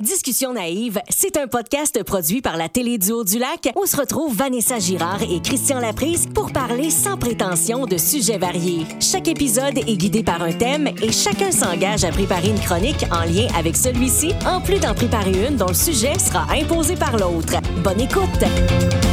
Discussion naïve, c'est un podcast produit par la Télé du Haut-du-Lac où se retrouvent Vanessa Girard et Christian Laprise pour parler sans prétention de sujets variés. Chaque épisode est guidé par un thème et chacun s'engage à préparer une chronique en lien avec celui-ci, en plus d'en préparer une dont le sujet sera imposé par l'autre. Bonne écoute!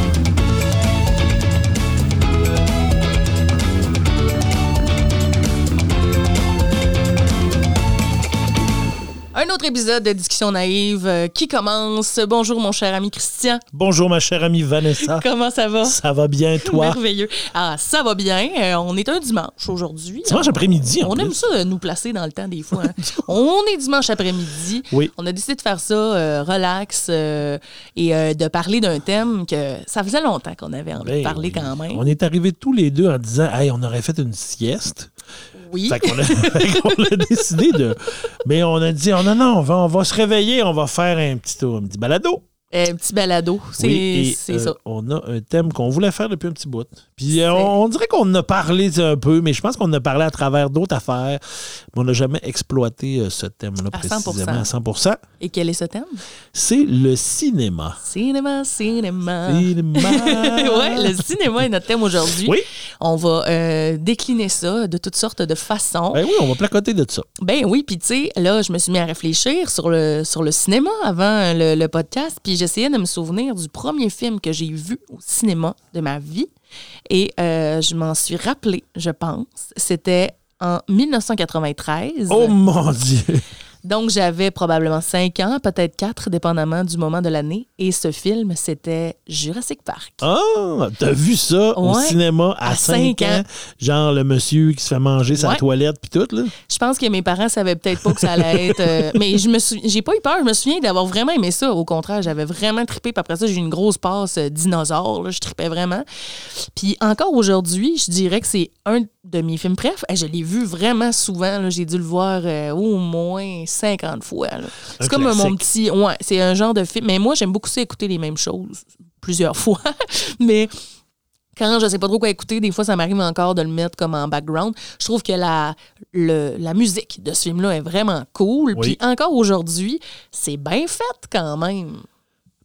Autre épisode de Discussion naïve euh, qui commence? Bonjour mon cher ami Christian. Bonjour ma chère amie Vanessa. Comment ça va? Ça va bien toi? Merveilleux. Ah, ça va bien. Euh, on est un dimanche aujourd'hui. Dimanche après-midi en On plus. aime ça euh, nous placer dans le temps des fois. hein. on est dimanche après-midi. Oui. On a décidé de faire ça euh, relax euh, et de parler d'un thème que ça faisait longtemps qu'on avait envie de Ben parler quand même. On est arrivés tous les deux en disant Hey, on aurait fait une sieste. Oui. Fait qu'on a, qu'on a décidé de. Mais on a dit oh, non, non, on va, on va se réveiller, on va faire un petit tour, un petit balado. Un petit balado. C'est Oui, euh, ça. On a un thème qu'on voulait faire depuis un petit bout. Puis euh, on, on dirait qu'on en a parlé un peu, mais je pense qu'on en a parlé à travers d'autres affaires. Mais on n'a jamais exploité euh, ce thème-là À 100%. précisément à 100 Et quel est ce thème? C'est le cinéma. Cinéma, cinéma. Cinéma. ouais, le cinéma est notre thème aujourd'hui. Oui. On va euh, décliner ça de toutes sortes de façons. Ben oui, on va placoter de ça. Ben oui, puis tu sais, là, je me suis mis à réfléchir sur le, sur le cinéma avant le, le podcast, puis j'essayais de me souvenir du premier film que j'ai vu au cinéma de ma vie. Et euh, je m'en suis rappelé, je pense. C'était en 1993. Oh mon Dieu! Donc, j'avais probablement 5 ans, peut-être 4, dépendamment du moment de l'année. Et ce film, c'était Jurassic Park. Ah, t'as vu ça au cinéma à, à 5 cinq ans? ans. Genre le monsieur qui se fait manger sa toilette puis tout, là? Je pense que mes parents savaient peut-être pas que ça allait être. euh, mais je me sou- j'ai pas eu peur. Je me souviens d'avoir vraiment aimé ça. Au contraire, j'avais vraiment trippé. Puis après ça, j'ai eu une grosse passe euh, dinosaure. là. Je trippais vraiment. Puis encore aujourd'hui, je dirais que c'est un de mes films préf. Je l'ai vu vraiment souvent. J'ai dû le voir euh, au moins 50 fois. C'est comme mon petit. Ouais, c'est un genre de film. Mais moi, j'aime beaucoup ça écouter les mêmes choses plusieurs fois. mais quand je sais pas trop quoi écouter, des fois, ça m'arrive encore de le mettre comme en background. Je trouve que la, le- la musique de ce film-là est vraiment cool. Oui. Puis encore aujourd'hui, c'est bien fait quand même.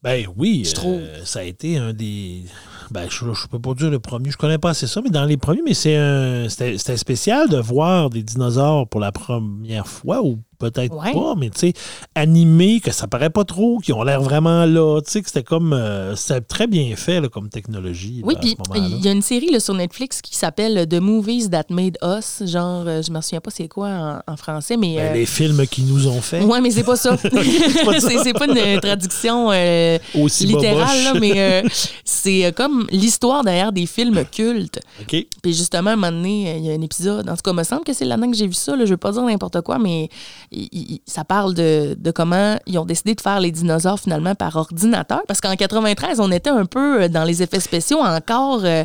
Ben oui, Je euh, trouve. ça a été un des. Ben, je, je peux pas dire le premier, je connais pas assez ça, mais dans les premiers, mais c'est un. C'était c'était spécial de voir des dinosaures pour la première fois, ou peut-être Ouais. pas, mais tu sais, animés, que ça paraît pas trop, qui ont l'air vraiment là, tu sais, que c'était comme. euh, c'était très bien fait, là, comme technologie. Oui, à puis il y a une série là, sur Netflix qui s'appelle The Movies That Made Us. Genre, euh, je me souviens pas c'est quoi en, en français, mais. Ben, euh, les films qui nous ont fait. Ouais, mais c'est pas ça. c'est pas une traduction euh, Aussi littérale, là, mais euh, c'est comme l'histoire derrière des films cultes. OK. Puis justement, un moment donné, il y a un épisode, en tout cas, il me semble que c'est là-dedans que j'ai vu ça, là, je veux pas dire n'importe quoi, mais il- il- ça parle de, de comment ils ont décidé de faire les dinosaures finalement par ordinateur. Parce qu'en 93, on était un peu euh, dans les effets spéciaux encore. euh,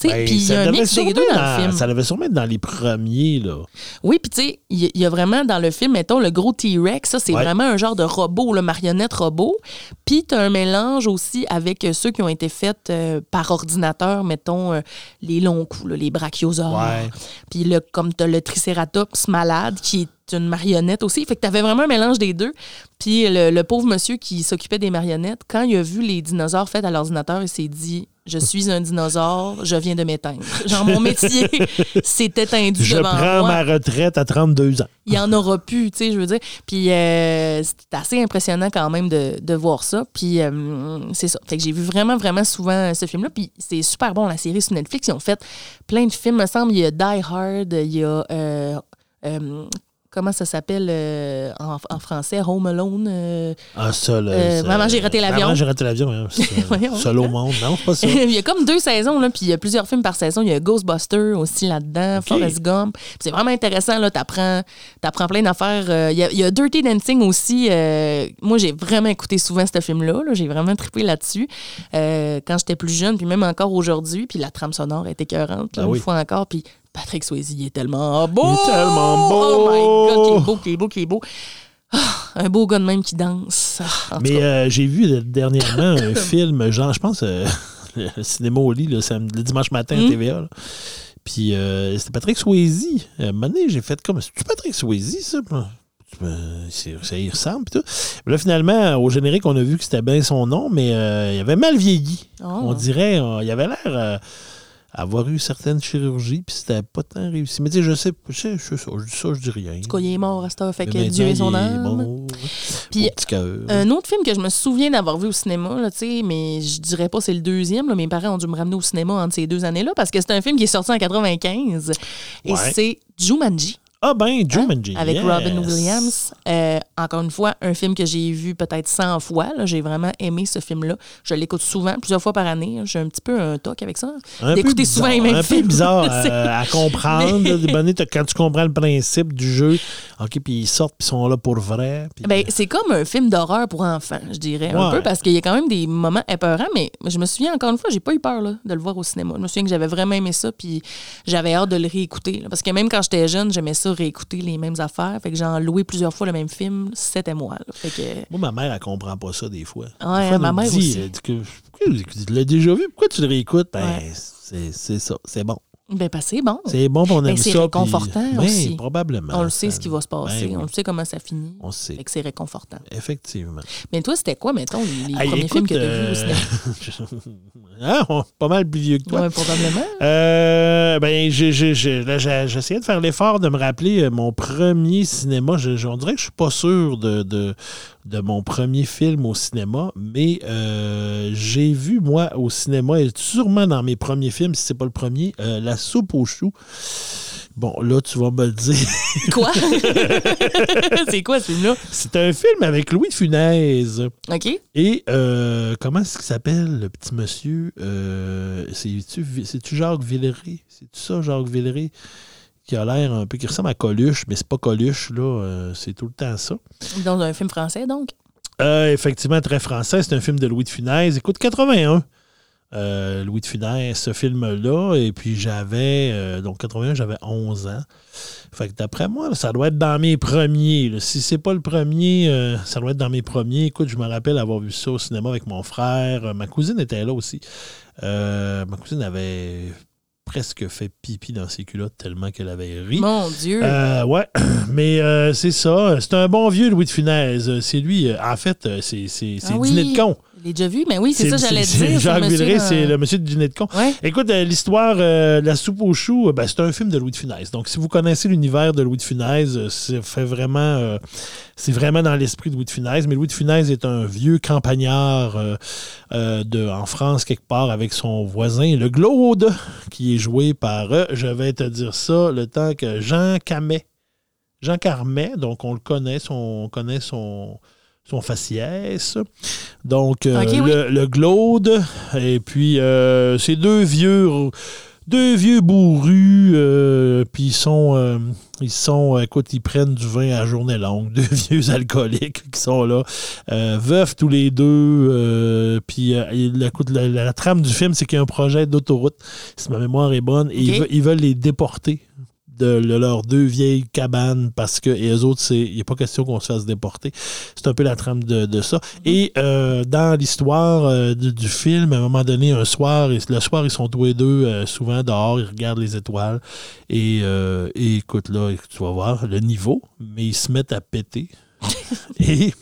tu sais, Ben, puis il y a un mix des deux dans dans- le film. Ça devait sûrement être dans les premiers, là. Oui, puis tu sais, il y, a vraiment dans le film, mettons, le gros T-Rex, ça, c'est Ouais. vraiment un genre de robot, le marionnette robot. Puis tu as un mélange aussi avec euh, ceux qui ont été faits euh, par ordinateur, mettons, euh, les longs coups, là, les brachiosaures. Puis le, comme tu as le Triceratops malade, qui est une marionnette aussi. Fait que tu avais vraiment un mélange des deux. Puis le, le pauvre monsieur qui s'occupait des marionnettes, quand il a vu les dinosaures faits à l'ordinateur, il s'est dit Je suis un dinosaure, je viens de m'éteindre. Genre, mon métier s'est éteint Je devant prends ma retraite à 32 ans. il y en aura plus, tu sais, je veux dire. Puis euh, c'est assez impressionnant quand même de, de voir ça. Puis euh, c'est ça. Fait que j'ai vu vraiment, vraiment souvent ce film-là. Puis c'est super bon, la série sur Netflix. Ils ont fait plein de films, me semble. Il y a Die Hard, il y a... euh, euh, comment ça s'appelle euh, en, en français? Home Alone? euh, Ah, ça, là. Euh, Maman, j'ai raté l'avion. Maman, j'ai raté l'avion. hein. Seul au monde. Non, c'est pas ça. il y a comme deux saisons, là, puis il y a plusieurs films par saison. Il y a Ghostbusters aussi là-dedans, Ok. Forrest Gump. C'est vraiment intéressant, là. T'apprends, t'apprends plein d'affaires. Euh, Il y, a, il y a Dirty Dancing aussi. moi, j'ai vraiment écouté souvent ce film-là. là. J'ai vraiment trippé là-dessus quand j'étais plus jeune, puis même encore aujourd'hui. Puis la trame sonore est écœurante, là, Ah une oui. fois encore. Puis Patrick Swayze, il est tellement beau! Il est tellement beau! Oh my God, qu'il est beau, qu'il est beau, qu'il est beau. Ah, un beau gars de même qui danse. Ah, Mais euh, j'ai vu dernièrement un film, genre, je pense, euh, le cinéma au lit, le dimanche matin à Mm. TVA. là. Puis euh, c'était Patrick Swayze. Euh, un moment donné, j'ai fait comme, c'est-tu Patrick Swayze, ça? ça y ressemble. tout. Mais là, finalement, au générique, on a vu que c'était bien son nom, mais euh, il avait mal vieilli. Oh. On dirait, euh, il avait l'air euh, avoir eu certaines chirurgies, puis c'était pas tant réussi. Mais tu sais, je sais, je sais, je ça, dis ça, je dis rien. En tout cas, il est mort à heure, fait que Dieu ait son est âme. Puis. Un autre film que je me souviens d'avoir vu au cinéma, là, tu sais, mais je dirais pas c'est le deuxième. là, mes parents ont dû me ramener au cinéma entre ces deux années-là parce que c'est un film qui est sorti en 95 et Ouais. c'est Jumanji. Ah ben, hein, Jumanji. avec yes. Robin Williams. Euh, encore une fois, un film que j'ai vu peut-être 100 fois. J'ai vraiment aimé ce film-là. Je l'écoute souvent, plusieurs fois par année. J'ai un petit peu un toc avec ça. D'écouter souvent les mêmes un films. peu bizarre euh, à comprendre. Mais- quand tu comprends le principe du jeu, OK, puis ils sortent, puis ils sont là pour vrai. Ben, c'est comme un film d'horreur pour enfants, je dirais. Un peu, parce qu'il y a quand même des moments épeurants, mais je me souviens, encore une fois, j'ai pas eu peur là, de le voir au cinéma. Je me souviens que j'avais vraiment aimé ça, puis j'avais hâte de le réécouter. là, parce que même quand j'étais jeune, j'aimais ça réécouter les mêmes affaires. Fait que j'en loué plusieurs fois le même film, c'était moi. là. Fait que. Moi, ma mère, elle comprend pas ça des fois. Des Ouais, fois, ma mère dit, aussi. elle dit que, pourquoi tu l'as déjà vu? Pourquoi tu le réécoutes? Ben, Ouais. c'est ça. C'est bon. Ben, pas c'est bon. C'est bon, on Ben, aime c'est ça. réconfortant puis- ben, aussi. probablement. On le sait Ça- ce qui va se passer, Ben on le sait comment ça finit. on sait. Fait que c'est réconfortant. Effectivement. Mais toi, c'était quoi, mettons, les, Hey, premiers films que tu as vus au euh, cinéma? on- pas mal plus vieux que toi. Ouais, probablement. Euh, ben, j'essayais de faire l'effort de me rappeler euh, mon premier cinéma. Je, je- on dirait que je suis pas sûr de, de, de mon premier film au cinéma, mais euh, j'ai vu, moi, au cinéma, et sûrement dans mes premiers films, si c'est pas le premier, euh, La soupe aux choux. Bon, là, tu vas me le dire. Quoi? c'est quoi ce film-là? C'est un film avec Louis de Funès. OK? Et euh, comment est-ce qu'il s'appelle, le petit monsieur? Euh, C'est-tu c'est-tu Jacques Villeray? C'est-tu ça, Jacques Villeray? Qui a l'air un peu, qui ressemble à Coluche, mais c'est pas Coluche, là. euh, c'est tout le temps ça. Dans un film français, donc? Euh, effectivement, très français. C'est un film de Louis de Funès. Écoute, 81. Euh, Louis de Funès, ce film-là. Et puis j'avais, euh, donc 81, j'avais 11 ans. Fait que d'après moi, ça doit être dans mes premiers. là. Si c'est pas le premier, euh, ça doit être dans mes premiers. Écoute, je me rappelle avoir vu ça au cinéma avec mon frère. Ma cousine était là aussi. Ma cousine avait presque fait pipi dans ses culottes tellement qu'elle avait ri. Mon Dieu! Euh, ouais, mais euh, c'est ça. C'est un bon vieux Louis de Funès. C'est lui, en fait, c'est c'est- c'est Ah oui. Dîner de con. Je l'ai déjà vu, mais oui, c'est ça, j'allais dire. Monsieur Villeray, c'est le monsieur de Dîner de con. Ouais. Écoute, euh, l'histoire euh, de La soupe aux choux, euh, ben, c'est un film de Louis de Funès. Donc, si vous connaissez l'univers de Louis de Funès, euh, c'est fait vraiment, euh, c'est vraiment dans l'esprit de Louis de Funès. Mais Louis de Funès est un vieux campagnard euh, de, en France, quelque part, avec son voisin, le Glaude, qui est joué par, je vais te dire ça, le temps que Jean Camet. Jean Carmet, donc on le connaît, son, on connaît son, son faciès. Donc, euh, oui. le, Glaude, et puis euh, ces deux vieux, deux vieux bourrus, euh, puis ils sont, euh, ils sont, écoute, ils prennent du vin à journée longue, deux vieux alcooliques qui sont là, veufs tous les deux, puis écoute, la, la- la trame du film, c'est qu'il y a un projet d'autoroute, si ma mémoire est bonne, et ils veulent les déporter de, de leurs deux vieilles cabanes parce que et eux autres, c'est il n'est pas question qu'on se fasse déporter. C'est un peu la trame de, de ça. Et euh, dans l'histoire euh, du, du film, à un moment donné, un soir, et- le soir, ils sont tous les deux euh, souvent dehors, ils regardent les étoiles. Et, et écoute, là, tu vas voir le niveau, mais ils se mettent à péter. et.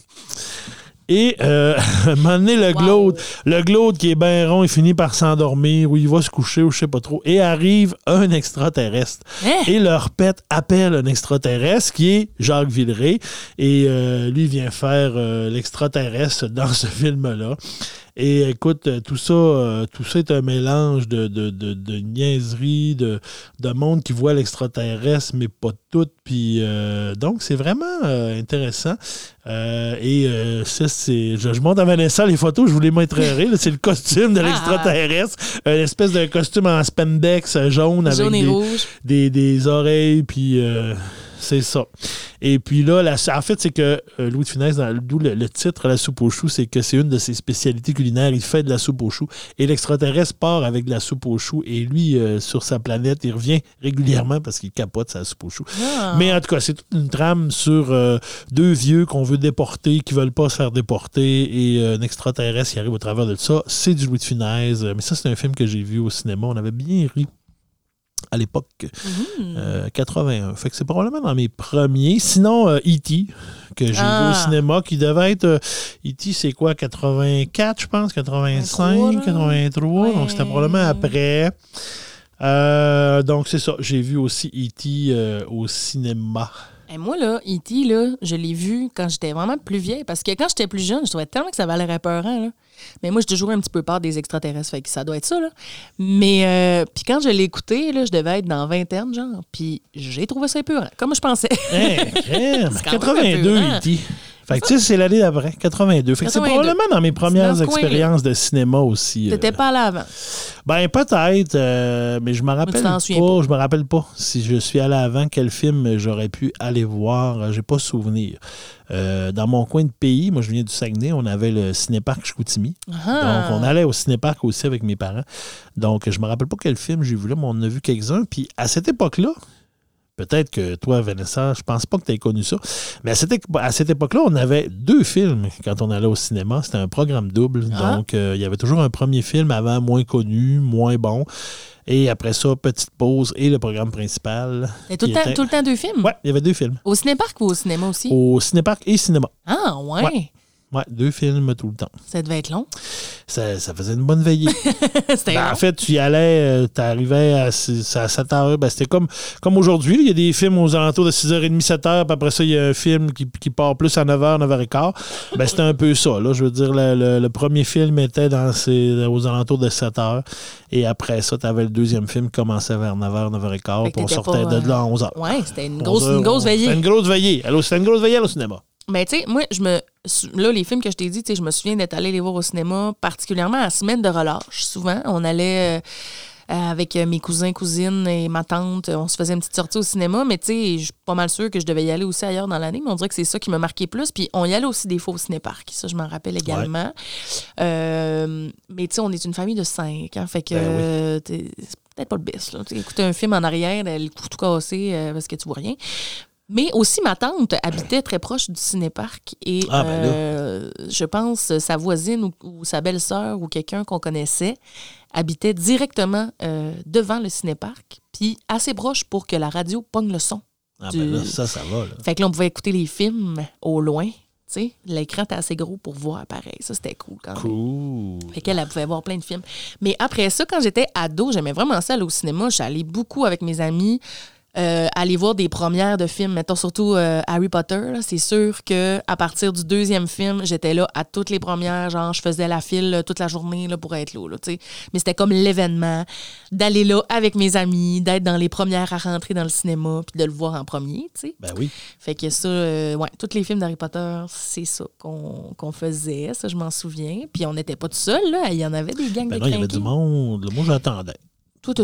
Et euh, à un moment donné, le Wow. glaude, le glaude qui est bien rond, il finit par s'endormir ou il va se coucher ou je sais pas trop. Et arrive un extraterrestre. Hein? Et leur pète appelle un extraterrestre qui est Jacques Villeray. Et euh, lui vient faire euh, l'extraterrestre dans ce film-là. Et écoute, euh, tout ça, euh, tout ça est un mélange de, de, de, de niaiseries, de, de monde qui voit l'extraterrestre, mais pas tout. Puis euh, donc, c'est vraiment euh, intéressant. Et ça, c'est. Je, je montre à Vanessa les photos, je vous les montrerai. C'est le costume de Ah. l'extraterrestre. Une espèce de costume en spandex jaune avec et des, rouge. des, des oreilles, puis c'est ça. Et puis là, la- en fait, c'est que euh, Louis de Funès, d'où le, le titre La soupe aux choux, c'est que c'est une de ses spécialités culinaires. Il fait de la soupe aux choux. Et l'extraterrestre part avec de la soupe aux choux. Et lui, euh, sur sa planète, il revient régulièrement parce qu'il capote sa soupe aux choux. Ah. Mais en tout cas, c'est toute une trame sur euh, deux vieux qu'on veut déporter, qui veulent pas se faire déporter, et euh, un extraterrestre qui arrive au travers de ça. C'est du Louis de Funès. Mais ça, c'est un film que j'ai vu au cinéma. On avait bien ri. À l'époque. Mhm. Euh, 81. Fait que c'est probablement dans mes premiers. Sinon, euh, E.T., que j'ai vu Ah. au cinéma, qui devait être. euh, E.T., c'est quoi 84, je pense 85, 83, 83. Donc, c'était probablement après. Euh, donc, c'est ça. J'ai vu aussi E.T. euh, au cinéma. Et moi, là, E.T., là, je l'ai vu quand j'étais vraiment plus vieille. Parce que quand j'étais plus jeune, je trouvais tellement que ça avait l'air épeurant. Là. Mais moi, j'ai toujours un petit peu peur des extraterrestres. Fait que ça doit être ça. Là. Mais euh, puis quand je l'ai écouté, là, je devais être dans vingtaine, genre. Puis j'ai trouvé ça épeurant, comme je pensais. Crème, même 82, un peu, hein? E.T. Fait que tu sais, c'est l'année d'après, 82. Fait que c'est 82. probablement dans mes premières expériences de cinéma aussi. euh, T'étais pas allé avant. Ben peut-être, euh, mais je me rappelle pas, pas. Je me rappelle pas si je suis allé avant quel film j'aurais pu aller voir. Euh, J'ai pas souvenir. Euh, dans mon coin de pays, moi je viens du Saguenay, on avait le cinéparc Chicoutimi. Ah. Donc on allait au cinéparc aussi avec mes parents. Donc je me rappelle pas quel film j'ai vu là, mais on en a vu quelques-uns. Puis à cette époque-là. Peut-être que toi, Vanessa, je pense pas que tu aies connu ça. Mais à cette, à cette époque-là, on avait deux films quand on allait au cinéma. C'était un programme double. Ah. Donc, euh, il y avait toujours un premier film avant, moins connu, moins bon. Et après ça, petite pause et le programme principal. Et tout, le temps, était- tout le temps deux films? Ouais, il y avait deux films. Au cinéparc ou au cinéma aussi? Au cinéparc et cinéma. Ah, ouais. Ouais. Ouais, deux films tout le temps. Ça devait être long. Ça, ça faisait une bonne veillée. Ben, en fait, tu y allais, tu arrivais à, six- à 7 heures. Ben, c'était comme, comme aujourd'hui. Il y a des films aux alentours de 6h30, 7h. Puis après ça, il y a un film qui, qui part plus à 9h, 9h15. Ben, c'était un peu ça. Là. Je veux dire, le, le- le premier film était dans ces, aux alentours de 7h. Et après ça, tu avais le deuxième film qui commençait vers 9h, 9h15. Fait Puis on sortait pas, de là à 11h. Ouais, c'était une grosse, une grosse veillée. C'était une grosse veillée. Allô, C'était une grosse veillée au cinéma. Mais tu sais, moi, je me. Là, les films que je t'ai dit, tu sais, je me souviens d'être allé les voir au cinéma, particulièrement à la semaine de relâche. Souvent, on allait. euh, avec euh, mes cousins, cousines et ma tante, on se faisait une petite sortie au cinéma, mais tu sais, je suis pas mal sûre que je devais y aller aussi ailleurs dans l'année, mais on dirait que c'est ça qui m'a marqué plus. Puis on y allait aussi des fois au cinéparc, ça je m'en rappelle également. Euh, mais tu sais, on est une famille de cinq, hein, fait que Ben oui. peut-être pas le best. Là. Écouter un film en arrière, le cou tout cassé euh, parce que tu vois rien. Mais aussi, ma tante habitait très proche du cinéparc et Ah, ben euh, je pense sa voisine ou, ou sa belle-sœur ou quelqu'un qu'on connaissait habitait directement euh, devant le cinéparc, puis assez proche pour que la radio pogne le son. Ah, Du- ben là, ça, ça va. Là. Fait que là, on pouvait écouter les films au loin. tu sais. L'écran était assez gros pour voir pareil. Ça, c'était cool quand même. Cool. Fait qu'elle elle pouvait voir plein de films. Mais après ça, quand j'étais ado, j'aimais vraiment ça aller au cinéma. J'allais beaucoup avec mes amis. Euh, aller voir des premières de films, mettons surtout euh, Harry Potter, c'est sûr que à partir du deuxième film, j'étais là à toutes les premières, genre je faisais la file là, toute la journée là, pour être là, là, tu sais. Mais c'était comme l'événement d'aller là avec mes amis, d'être dans les premières à rentrer dans le cinéma, puis de le voir en premier, tu sais. Ben oui. Fait que ça, euh, ouais, tous les films d'Harry Potter, c'est ça qu'on faisait, ça je m'en souviens. Puis on n'était pas tout seul, là, il y en avait des gangs Ben de non, il y avait du monde. Moi, j'attendais.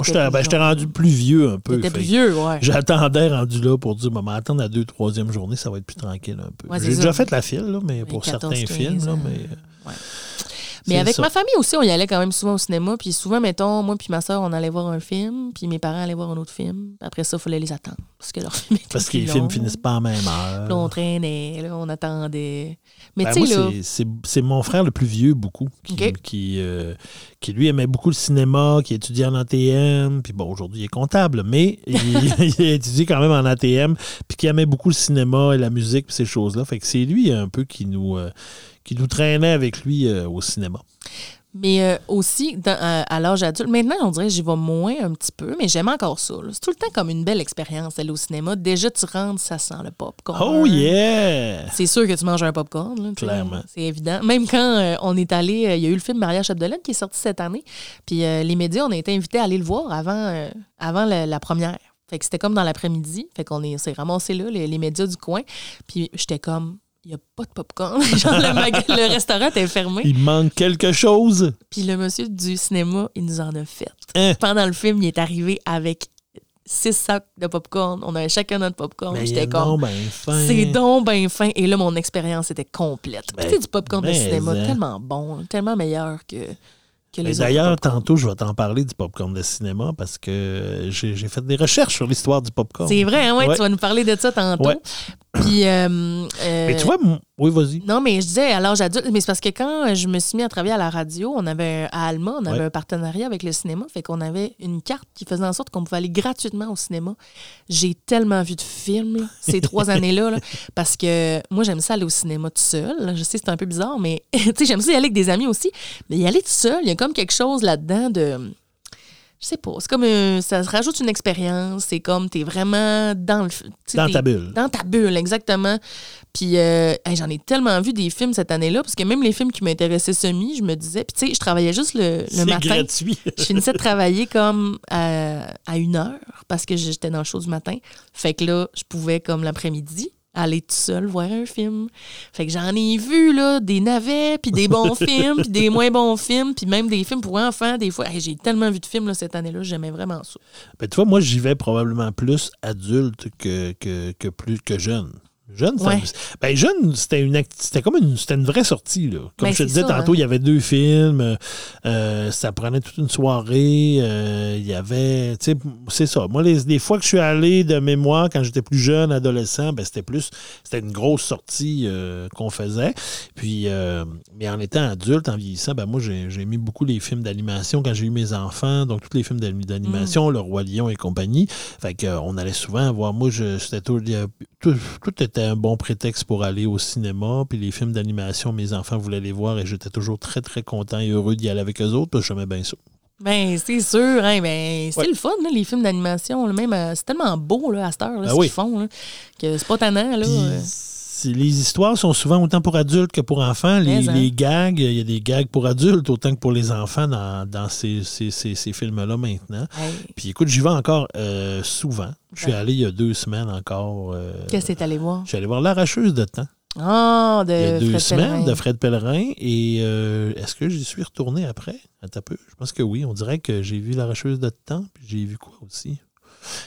J'étais ben, rendu plus vieux un peu. T'étais fait plus que vieux, ouais. J'attendais rendu là pour dire, maman, attendre la deux, troisième journée, ça va être plus tranquille un peu. Ouais, J'ai déjà fait la file, là, mais pour 14, certains 15 films, là, ans. mais. Ouais. Mais avec ça. ma famille aussi, on y allait quand même souvent au cinéma. Puis souvent, mettons, moi puis ma soeur, on allait voir un film, puis mes parents allaient voir un autre film. Après ça, il fallait les attendre. Parce que leur film était Parce que les films long. finissent pas en même heure. Là, on traînait, là, on attendait. Mais Ben, tu sais, là. c'est- mon frère le plus vieux, beaucoup, qui, euh, qui, lui aimait beaucoup le cinéma, qui étudiait en ATM. Puis bon, aujourd'hui, il est comptable, mais il, il a étudié quand même en ATM, puis qui aimait beaucoup le cinéma et la musique, puis ces choses-là. Fait que c'est lui un peu qui nous, euh, qui nous traînait avec lui euh, au cinéma. Mais euh, aussi, dans- à, à l'âge adulte, maintenant, on dirait que j'y vais moins un petit peu, mais j'aime encore ça. là. C'est tout le temps comme une belle expérience, aller au cinéma. Déjà, tu rentres, ça sent le popcorn. Oh yeah! C'est sûr que tu manges un popcorn. là, tu sais. Clairement. C'est évident. Même quand euh, on est allé, euh, il y a eu le film Maria Chapdelaine qui est sorti cette année. Puis euh, les médias, on a été invités à aller le voir avant, euh, avant la, la première. Fait que c'était comme dans l'après-midi. Fait qu'on est- s'est ramassé là, les, les médias du coin. Puis j'étais comme, il n'y a pas de popcorn. Genre, le, restaurant était fermé. Il manque quelque chose. Puis le monsieur du cinéma, il nous en a fait. Hein? Pendant le film, il est arrivé avec six sacs de popcorn. On avait chacun notre popcorn. Il J'étais comme, donc ben fin. c'est donc bien fin. Et là, mon expérience était complète. Ben, C'était du popcorn de mais, cinéma hein. tellement bon, tellement meilleur que, les D'ailleurs, tantôt, je vais t'en parler du popcorn de cinéma parce que j'ai j'ai fait des recherches sur l'histoire du popcorn. C'est vrai, hein, ouais, Ouais. tu vas nous parler de ça tantôt. Ouais. Puis. euh, euh, Mais tu vois, oui, vas-y. Non, mais je disais à l'âge adulte, mais c'est parce que quand je me suis mis à travailler à la radio, on avait à Alma, on avait Ouais. un partenariat avec le cinéma, fait qu'on avait une carte qui faisait en sorte qu'on pouvait aller gratuitement au cinéma. J'ai tellement vu de films là, ces trois années-là, là, parce que moi j'aime ça aller au cinéma tout seul. Je sais c'est un peu bizarre, mais tu sais j'aime ça y aller avec des amis aussi, mais y aller tout seul, il y a comme quelque chose là-dedans de je sais pas, c'est comme un- ça se rajoute une expérience, c'est comme t'es vraiment dans le Dans ta bulle. dans ta bulle, exactement. Puis euh, hey, j'en ai tellement vu des films cette année-là, parce que même les films qui m'intéressaient semi, je me disais, puis tu sais, je travaillais juste le, le matin. gratuit. Je finissais de travailler comme à, à une heure, parce que j'étais dans le show du matin. Fait que là, je pouvais, comme l'après-midi, aller tout seul voir un film. Fait que j'en ai vu, là, des navets, puis des bons films, puis des moins bons films, puis même des films pour enfants, des fois. Hey, J'ai tellement vu de films, là, cette année-là, j'aimais vraiment ça. Ben, tu vois, moi, j'y vais probablement plus adulte que, que, que plus que jeune. Jeune, Ouais. ben, jeune, c'était une c'était comme une, c'était une vraie sortie. Là. Comme Ben, je te disais ça, tantôt, hein. il y avait deux films, euh, ça prenait toute une soirée. euh, Il y avait, tu sais, c'est ça. Moi, les, les fois que je suis allé de mémoire quand j'étais plus jeune, adolescent, ben, c'était plus, c'était une grosse sortie euh, qu'on faisait. Puis, mais en étant adulte, en vieillissant, ben, moi, j'ai j'ai aimé beaucoup les films d'animation quand j'ai eu mes enfants, donc tous les films d'ani- d'animation, Mm. Le Roi Lion et compagnie. Fait que, euh, on allait souvent voir. Moi, je, c'était tout, tout, tout était un bon prétexte pour aller au cinéma. Puis les films d'animation, mes enfants voulaient les voir et j'étais toujours très, très content et heureux d'y aller avec eux autres parce que j'aimais bien ça. Ben, c'est sûr, hein, ben, c'est Ouais. le fun, là, les films d'animation. Même, euh, c'est tellement beau là, à cette heure, là, Ah ce oui. qu'ils font, là, que c'est pas tannant. Là, euh. Les histoires sont souvent autant pour adultes que pour enfants. Les, hein. les gags, il y a des gags pour adultes autant que pour les enfants dans, dans ces, ces- ces- ces films-là maintenant. Hey, Puis écoute, j'y vais encore euh, souvent. Je suis Ouais. allé il y a deux semaines encore. euh, Qu'est-ce que t'es allé voir? je suis allé voir L'Arracheuse de temps. Ah, de il y a deux Fred semaines Pellerin. de Fred Pellerin. Et euh, est-ce que j'y suis retourné après? Un peu. Je pense que oui. On dirait que j'ai vu L'Arracheuse de temps. Puis j'ai vu quoi aussi?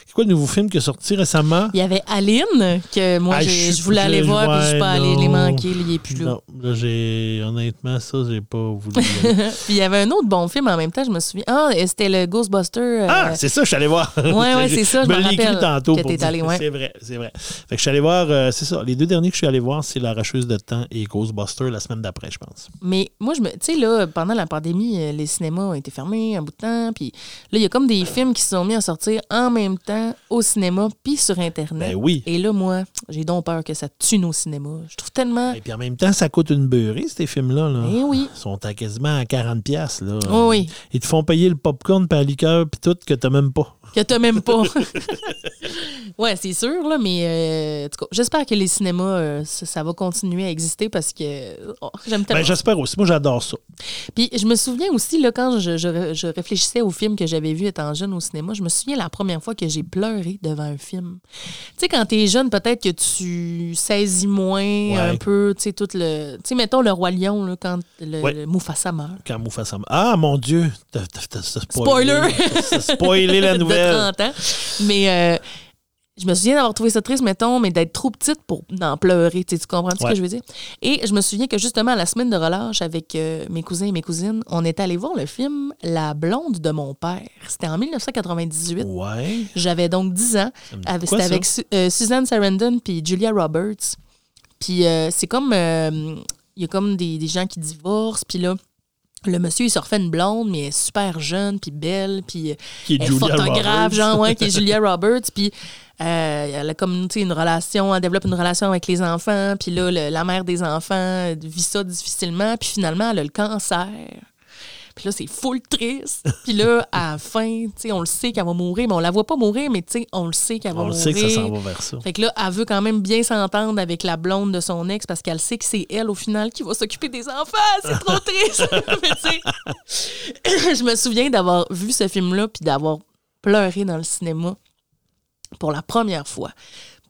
C'est quoi le nouveau film qui est sorti récemment? Il y avait Aline, que moi, Ah, je voulais aller voir, puis je suis pas allée les manquer, il est plus là. Non, là, j'ai. Honnêtement, ça, j'ai pas voulu. puis il y avait un autre bon film en même temps, je me souviens. Ah, c'était le Ghostbuster. euh, ah, c'est ça, je suis allé voir. Ouais, ouais, c'est ça, je me rappelle tantôt. que pour allé, ouais. C'est vrai, c'est vrai. Fait que je suis allé voir, euh, c'est ça. Les deux derniers que je suis allé voir, c'est L'Arracheuse de temps et Ghostbuster la semaine d'après, je pense. Mais moi, je me. Tu sais, là, pendant la pandémie, euh, les cinémas ont été fermés un bout de temps. Puis là, il y a comme des films qui se sont mis à sortir en même temps au cinéma puis sur Internet. Ben oui. Et là, moi, j'ai donc peur que ça tue nos cinémas. Je trouve tellement. Et puis en même temps, ça coûte une beurrée, ces films-là. Là. Eh oui. Ils sont à quasiment à 40$. piastres, Là. Oh oui. Ils te font payer le popcorn par liqueur puis tout que t'as même pas. Que t'as même pas. ouais, c'est sûr, là, mais euh, en tout cas, j'espère que les cinémas, euh, ça, ça va continuer à exister parce que oh, j'aime tellement. Ben, j'espère aussi. Moi, j'adore ça. Puis je me souviens aussi, là, quand je, je- je réfléchissais au film que j'avais vu étant jeune au cinéma, je me souviens la première fois que j'ai pleuré devant un film. Tu sais, quand t'es jeune, peut-être que tu saisis moins un peu, tu sais, tout le... Tu sais, mettons le Roi Lion, là, quand le, Ouais. le Mufasa meurt. Quand Mufasa. Ah, mon Dieu! Spoiler! Spoilé la nouvelle. De 30 ans. Mais euh, je me souviens d'avoir trouvé ça triste, mettons, mais d'être trop petite pour en pleurer. Tu, sais, tu comprends ce que je veux dire? Et je me souviens que justement, à la semaine de relâche avec euh, mes cousins et mes cousines, on est allé voir le film La blonde de mon père. C'était en 1998. Ouais. J'avais donc 10 ans. C'était avec Su- euh, Suzanne Sarandon puis Julia Roberts. Puis euh, c'est comme... Il y a comme des, des gens qui divorcent, puis là... Le monsieur, il se refait une blonde, mais elle est super jeune, puis belle, puis euh, Qui est elle Julia photographe, Roberts. genre, ouais, qui est Julia Roberts, puis euh, elle a comme, tu sais, une relation, elle développe une relation avec les enfants, puis là, le- la mère des enfants vit ça difficilement, puis finalement, elle a le cancer. Puis là, c'est full triste. Puis là, à la fin, tu sais, on le sait qu'elle va mourir, mais on la voit pas mourir, mais tu sais, on le sait qu'elle va On le mourir. sait que ça s'en va vers ça. Fait que là, elle veut quand même bien s'entendre avec la blonde de son ex parce qu'elle sait que c'est elle, au final, qui va s'occuper des enfants. C'est trop triste. Mais je me souviens d'avoir vu ce film-là puis d'avoir pleuré dans le cinéma pour la première fois.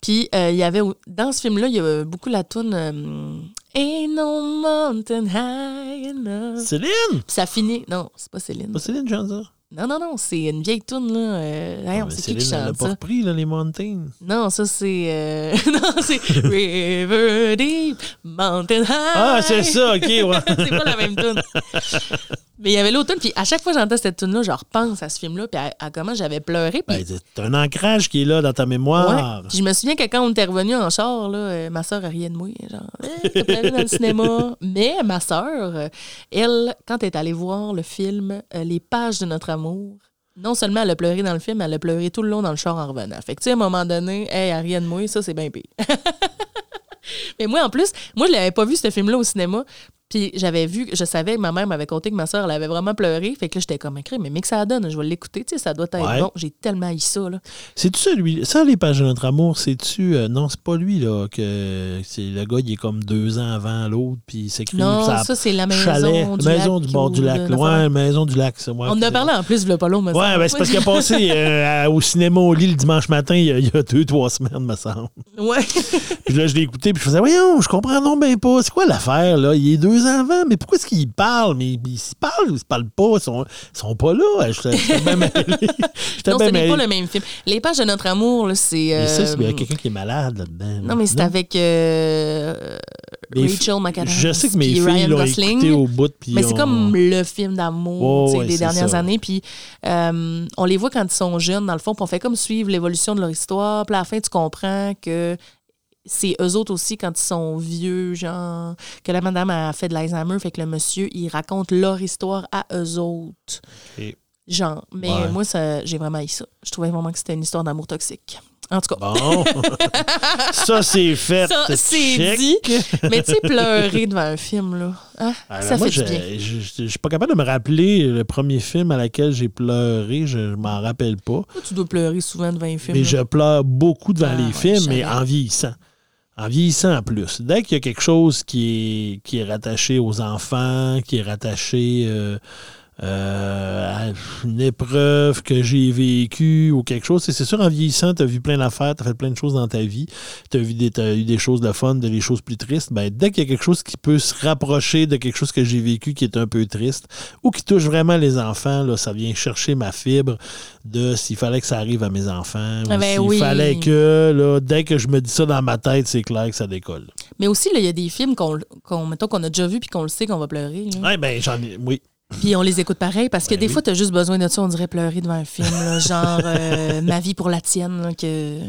Puis, euh, il y avait, dans ce film-là, il y a beaucoup la toune euh, Ain't no mountain high enough. Céline! Puis ça finit. Non, c'est pas Céline. Pas Céline, chante ça? Non, non, non, c'est une vieille toune, là. Euh, Ah, voyons, mais c'est qui Céline, qui elle pas repris, là, les Mountains. Non, ça c'est. euh, non, c'est River Deep, Mountain High. Ah, c'est ça, OK, ouais. c'est pas la même tune. Mais il y avait l'automne, puis à chaque fois que j'entends cette tune là je repense à ce film-là, puis à, à comment j'avais pleuré. Puis, Ben, c'est un ancrage qui est là dans ta mémoire. ouais. Puis je me souviens que quand on était revenu en char, là, euh, ma soeur a rien de moi. Genre, Eh, t'as pleuré dans le cinéma. Mais ma soeur, euh, elle, quand elle est allée voir le film euh, Les pages de notre amour, non seulement elle a pleuré dans le film, elle a pleuré tout le long dans le char en revenant. Fait que, tu sais, à un moment donné, hey, a rien de moi, ça, c'est bien pire. Mais moi, en plus, moi, je l'avais pas vu, ce film-là, au cinéma. Puis j'avais vu, je savais que ma mère m'avait conté que ma soeur, elle avait vraiment pleuré. Fait que là, j'étais comme écrit, mais mec, ça donne, je vais l'écouter, tu sais, ça doit être Ouais. bon. J'ai tellement haï ça, là. C'est-tu celui Ça, les pages de notre amour, c'est-tu. euh, non, c'est pas lui, là. que c'est Le gars, il est comme deux ans avant l'autre, puis il s'écrit. Non, ça- ça, c'est la maison chalet, du maison lac du bord du lac. la maison du lac, c'est moi. On en a parlé en plus, le pas long, me Ouais, ben, c'est parce qu'il a passé euh, au cinéma au lit le dimanche matin il y a, il y a deux, trois semaines, me semble. Ouais. Puis là, je l'ai écouté, puis je faisais, voyons, je comprends non ben pas. C'est quoi l'affaire, là? Il est deux ans avant, mais pourquoi est-ce qu'il parle? Mais il se parle ou il se parle pas? Ils sont, ils sont pas là. J'étais bien mêlé. Non, ce n'est pas le même film. Les pages de notre amour, c'est. Mais ça, c'est- il y a euh, quelqu'un qui est malade là-dedans. Non, mais c'est avec euh, Rachel McAdams. Je sais que mes filles l'ont écouté au bout. Mais c'est comme le film d'amour ouais, des dernières ça. années. Puis euh, on les voit quand ils sont jeunes, dans le fond, puis on fait comme suivre l'évolution de leur histoire. Puis à la fin, tu comprends que c'est eux autres aussi quand ils sont vieux, genre, que la madame a fait de l'Alzheimer, fait que le monsieur, il raconte leur histoire à eux autres. Genre, mais Ouais. moi, ça, j'ai vraiment eu ça. Je trouvais vraiment que c'était une histoire d'amour toxique. En tout cas, Bon. ça, c'est fait. Ça, c'est Check. dit. mais tu sais, pleurer devant un film, là, hein, Ah, ça moi, fait du je- bien. je je- je suis pas capable de me rappeler le premier film à laquelle j'ai pleuré. Je, je m'en rappelle pas. Toi, tu dois pleurer souvent devant un film. Mais là. je pleure beaucoup devant Ah, les ouais, films, mais en vieillissant. En vieillissant en plus. Dès qu'il y a quelque chose qui est, qui est rattaché aux enfants, qui est rattaché euh, euh, une épreuve que j'ai vécue ou quelque chose, c'est sûr, en vieillissant, tu as vu plein d'affaires, tu as fait plein de choses dans ta vie, tu as, eu des choses de fun, des choses plus tristes. Ben, dès qu'il y a quelque chose qui peut se rapprocher de quelque chose que j'ai vécu qui est un peu triste ou qui touche vraiment les enfants, là, ça vient chercher ma fibre de s'il fallait que ça arrive à mes enfants. ou Ah ben s'il oui. fallait que, là, dès que je me dis ça dans ma tête, c'est clair que ça décolle. Mais aussi, il y a des films qu'on, mettons, qu'on a déjà vus puis qu'on le sait qu'on va pleurer. là. Ouais, ben, j'en ai. Oui. Puis on les écoute pareil parce que Ben des oui. fois, tu as juste besoin de ça, on dirait pleurer devant un film. là, genre euh, Ma vie pour la tienne, là, que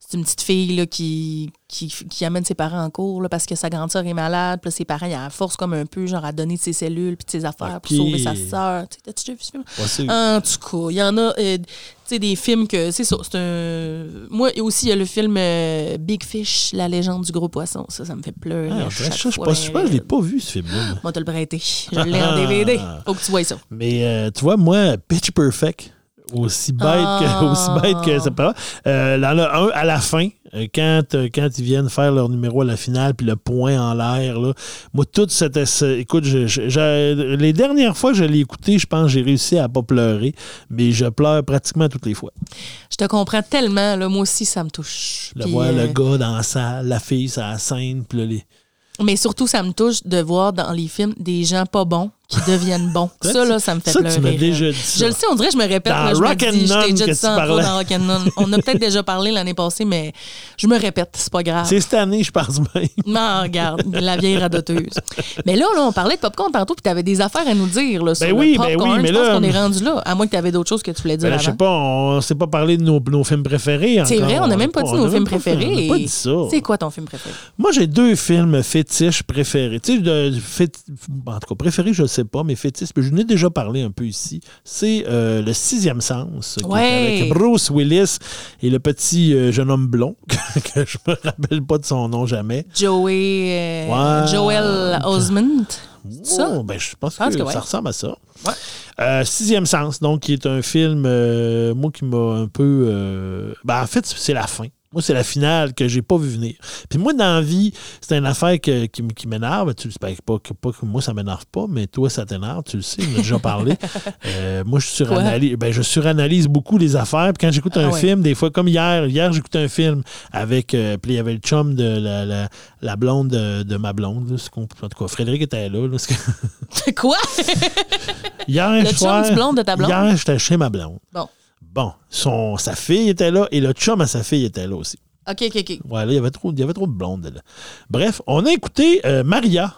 c'est une petite fille là, qui, qui, qui amène ses parents en cours là, parce que sa grande sœur est malade. Puis ses parents, ils la force comme un peu genre à donner de ses cellules puis de ses affaires Ok. pour sauver sa sœur. Tu sais, T'as-tu déjà vu ce film? En tout cas, il y en a euh, sais, des films que. C'est ça. C'est un. Moi, aussi, il y a le film euh, Big Fish, La légende du gros poisson. Ça, ça me fait pleurer. Ah, je pas super, je l'ai pas vu, ce film-là. Moi, te le prêter. Je l'ai en DVD. Faut que tu vois ça. Mais euh, tu vois, moi, Pitch Perfect, aussi bête, Ah. que, aussi bête que ça peut euh, Dans le 1, à la fin, quand, euh, quand ils viennent faire leur numéro à la finale, puis le point en l'air, là, moi, tout cette. ce- Écoute, je- je- je- les dernières fois que je l'ai écouté, je pense que j'ai réussi à pas pleurer, mais je pleure pratiquement toutes les fois. Je te comprends tellement. Là, moi aussi, ça me touche. Le voir euh, le gars dans la salle, la fille la scène, puis là, les. Mais surtout, ça me touche de voir dans les films des gens pas bons qui deviennent bons. Ça, là, ça me fait Ça, pleurer. tu m'as là. déjà dit ça. Je le sais, on dirait que je me répète. Dans là, je me Rock and je déjà dit ça dans Rock and None. On a peut-être déjà parlé l'année passée, mais je me répète, c'est pas grave. C'est cette année, je pense même. Non, regarde, la vieille radoteuse. Mais là, là, on parlait de popcorn tantôt, puis tu avais des affaires à nous dire là, sur Ben le oui, ben popcorn. oui, mais je pense là- qu'on est rendu là, à moins que tu avais d'autres choses que tu voulais dire Ben, je sais pas, on s'est pas parlé de nos, nos films préférés. C'est vrai, on n'a même pas dit nos films préférés. Pas dit ça. C'est quoi ton film préféré? Moi, j'ai deux films fétiches préférés. Tu sais, en tout cas, préférés, je ne sais pas, mais je n'ai déjà parlé un peu ici. C'est euh, Le Sixième Sens, qui est Ouais. avec Bruce Willis et le petit euh, jeune homme blond, que je me rappelle pas de son nom jamais. Joey, euh. Joel ça? Oh, ben, je pense, pense que, que ouais. ça ressemble à ça. Ouais. Euh, Sixième Sens, donc, qui est un film, euh, moi, qui m'a un peu... euh, ben, en fait, c'est la fin. Moi, c'est la finale que j'ai pas vu venir. Puis moi, dans la vie, c'est une affaire que- qui, m'énerve. Tu ben, pas, que, pas que moi, ça m'énerve pas, mais toi, ça t'énerve, tu le sais, on a déjà parlé. Euh, moi, je suranalyse, ben, je suranalyse beaucoup les affaires. Puis quand j'écoute un Ah ouais. film, des fois, comme hier, hier, j'écoutais un film avec. euh, puis il y avait le chum de la, la, la blonde de, de ma blonde. là, en tout cas, Frédéric était là. là, que- Quoi? hier, Le soir, chum du blonde de ta blonde? Hier, j'étais chez ma blonde. Bon. Bon, son, sa fille était là et le chum à sa fille était là aussi. OK, OK, OK. Ouais, là, il y avait trop, il y avait trop de blondes. là. Bref, on a écouté euh, Maria.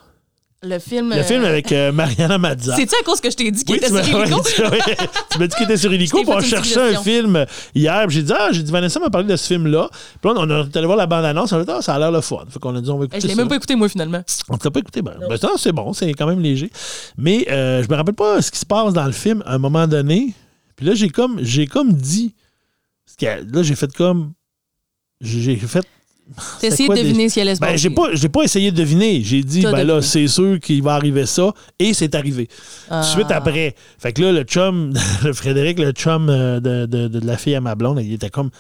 le film. Le euh, film avec euh, Mariana Mazza. C'est-tu à cause que je t'ai dit qu'il Oui, était sur Illico? tu- m'as dit qu'il était sur Illico. Puis On cherchait un film hier. puis J'ai dit, ah, j'ai dit, Vanessa m'a parlé de ce film-là. Puis là, on est allé voir la bande-annonce. On a dit, ah, ça a l'air le fun. Fait qu'on a dit, on va écouter Eh, Je l'ai même pas écouté, moi, finalement. On t'a pas écouté. Ben, ben, c'est bon, c'est quand même léger. Mais euh, je me rappelle pas ce qui se passe dans le film à un moment donné. Puis là, j'ai comme, j'ai comme dit. Là, j'ai fait comme. J'ai fait. T'as essayé de des- deviner ce qui allait se Ben, passer. j'ai pas, j'ai pas essayé de deviner. J'ai dit, ben là, c'est sûr qu'il va arriver ça. Et c'est arrivé. Ah. Tout de suite après. Fait que là, le chum, le Frédéric, le chum euh, de, de- de la fille à ma blonde, il était comme.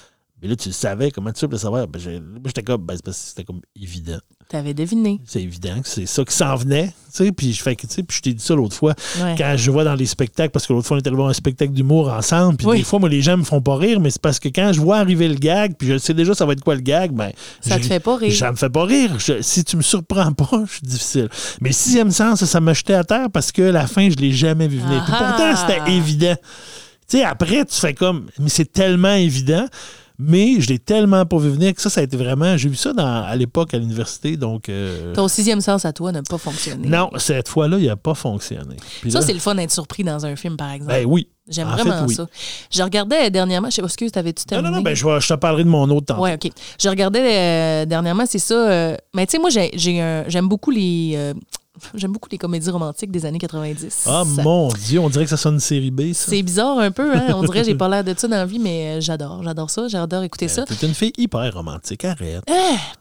Mais là, tu le savais, comment tu peux le savoir? Ben, j'étais comme, ben, c'est parce que c'était comme évident. T'avais deviné. C'est évident que c'est ça qui s'en venait. Puis je fais puis je t'ai dit ça l'autre fois, Ouais. quand je vois dans les spectacles, parce que l'autre fois, on était allé voir un spectacle d'humour ensemble, puis Oui. des fois, moi, les gens me font pas rire, mais c'est parce que quand je vois arriver le gag, puis je sais déjà ça va être quoi le gag, ben. Ça te fait pas rire. Ça me fait pas rire. Je- si tu me surprends pas, je suis difficile. Mais sixième sens, ça, ça m'a jeté à terre parce que la fin, je l'ai jamais vu venir. Puis pourtant, c'était évident. Tu sais, après, tu fais comme, mais c'est tellement évident. Mais je l'ai tellement pas vu venir que ça, ça a été vraiment. J'ai vu ça dans- à l'époque à l'université, donc. euh, Ton sixième sens à toi n'a pas fonctionné. non, cette fois-là, il n'a pas fonctionné. Puis Ça, là- c'est le fun d'être surpris dans un film, par exemple. Ben oui. J'aime fait, vraiment oui. ça. Je regardais dernièrement, je sais pas, excuse, t'avais-tu Non, terminé? non, non, ben, je, vais- je te parlerai de mon autre temps. Ouais, OK. Je regardais euh, dernièrement, c'est ça. euh, mais tu sais, moi, j'ai, j'ai un- j'aime beaucoup les. Euh, j'aime beaucoup les comédies romantiques des années 90. Ah, Ça- mon Dieu, on dirait que ça sonne une série B, ça. C'est bizarre un peu, hein? On dirait que j'ai pas l'air de ça dans la vie, mais euh, j'adore. J'adore ça. J'adore écouter ça. T'es une fille hyper romantique, arrête.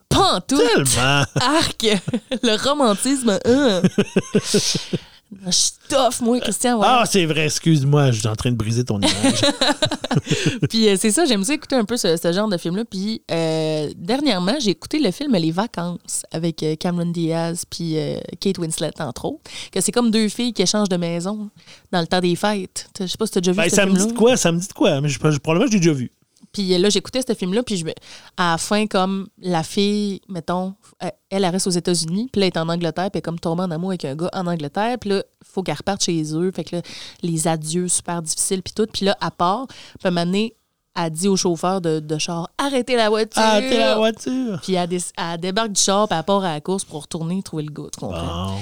Pas en tout. Tellement. Arc! Le romantisme. hein. Je moi, Christian. Ah, c'est vrai, excuse-moi, je suis en train de briser ton image. Puis euh, c'est ça, j'aime ça écouter un peu ce, ce genre de film-là. Puis euh, dernièrement, j'ai écouté le film Les Vacances avec euh, Cameron Diaz puis Kate Winslet, entre autres. Que c'est comme deux filles qui échangent de maison dans le temps des fêtes. Je sais pas si tu as déjà vu Ben, ce ça me film-là. dit de quoi? Ça me dit de quoi? Mais je- probablement, je l'ai déjà vu. Puis là, j'écoutais ce film-là, puis je me... à la fin, comme la fille, mettons, euh, elle, elle reste aux États-Unis, puis là, elle est en Angleterre, puis elle est comme tombée en amour avec un gars en Angleterre, puis là, il faut qu'elle reparte chez eux. Fait que là, les adieux super difficiles, puis tout. Puis là, à part, moment donné, elle dit au chauffeur de, de char Arrêtez la voiture t'es la voiture. Puis elle, dé- elle débarque du char, puis elle part à la course pour retourner trouver le gars, tu comprends? Bon.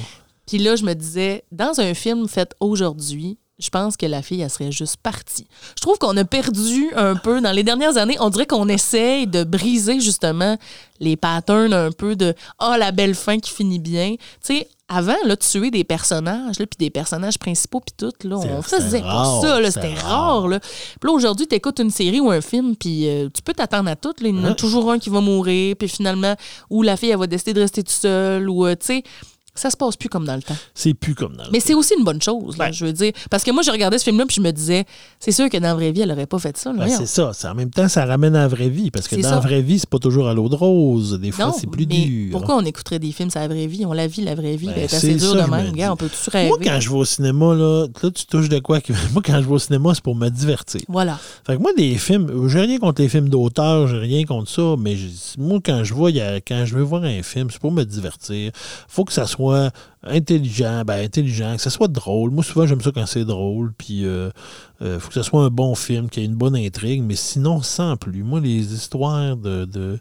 Puis là, je me disais, dans un film fait aujourd'hui, je pense que la fille, elle serait juste partie. Je trouve qu'on a perdu un peu dans les dernières années. On dirait qu'on essaye de briser justement les patterns un peu de ah la belle fin qui finit bien. Tu sais, avant là, tuer des personnages là, puis des personnages principaux puis tout là, on faisait pas ça là, c'était rare. rare là. Puis là aujourd'hui, tu écoutes une série ou un film puis euh, tu peux t'attendre à tout. là. Il y en a Hein? toujours un qui va mourir puis finalement ou la fille elle va décider de rester toute seule ou euh, tu sais. Ça se passe plus comme dans le temps. C'est plus comme dans le Mais c'est aussi une bonne chose, là, Ben. je veux dire. Parce que moi, je regardais ce film-là puis je me disais, c'est sûr que dans la vraie vie, elle aurait pas fait ça. Ben, c'est ça. C'est- En même temps, ça ramène à la vraie vie. Parce que C'est dans ça. la vraie vie, c'est pas toujours à l'eau de rose. Des fois, c'est plus mais dur. pourquoi on écouterait des films sur la vraie vie? On la vit, la vraie vie. Ben, c'est c'est dur ça, de même. Regarde, on peut tous rêver. Moi, quand je vais au cinéma, là, là, tu touches de quoi? Moi, quand je vais au cinéma, c'est pour me divertir. Voilà. Fait que moi, des films, j'ai rien contre les films d'auteur, j'ai rien contre ça, mais j'ai- moi, quand je vois, il y a- quand je veux voir un film, c'est pour me divertir. faut que ça soit intelligent, ben intelligent, que ça soit drôle. Moi, souvent, j'aime ça quand c'est drôle, puis euh, euh, faut que ça soit un bon film, qu'il y ait une bonne intrigue, mais sinon, sans plus. Moi, les histoires de... de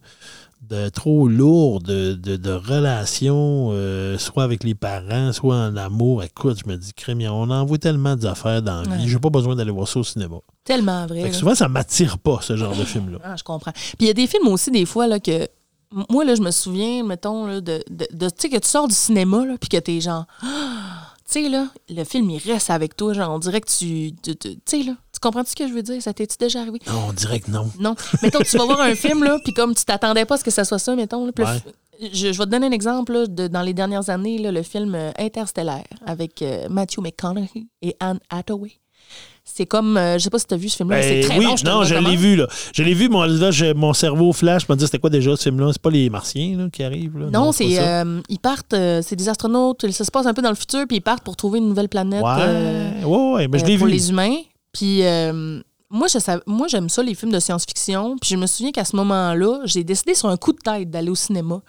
de trop lourdes, de, de, de relations, euh, soit avec les parents, soit en amour. Écoute, je me dis, crème, on en voit tellement d'affaires dans la vie. Ouais. J'ai pas besoin d'aller voir ça au cinéma. Tellement vrai. Fait que souvent, ça m'attire pas, ce genre de film-là. Ah, je comprends. Puis il y a des films aussi, des fois, là, que. Moi, là, je me souviens, mettons, là, de. de, de- tu sais, que tu sors du cinéma, là, puis que t'es genre. Ah! Tu sais, là, le film, il reste avec toi. Genre, on dirait que tu. Tu tu- sais, là. Tu comprends ce que je veux dire? Ça t'est-tu déjà arrivé? Non, on dirait que non. Non. Mettons, tu vas voir un film, là, puis comme tu t'attendais pas à ce que ça soit ça, mettons. Là, Ouais. je, je vais te donner un exemple, là, de, dans les dernières années, là, le film euh, Interstellaire avec euh, Matthew McConaughey et Anne Hathaway. C'est comme, euh, je sais pas si tu as vu ce film-là, mais Ben c'est très oui, bon. Je non, je l'ai vu, là. Je l'ai vu, mon, là, mon cerveau flash m'a dit c'était quoi déjà ce film-là? C'est pas les Martiens là, qui arrivent? Là? Non, c'est c'est euh, ils partent, euh, c'est des astronautes, ça se passe un peu dans le futur, puis ils partent pour trouver une nouvelle planète euh, Ouais, ouais, ouais, mais je l'ai pour vu. les humains. Puis moi, je sav- moi, j'aime ça, les films de science-fiction. Puis je me souviens qu'à ce moment-là, j'ai décidé sur un coup de tête d'aller au cinéma.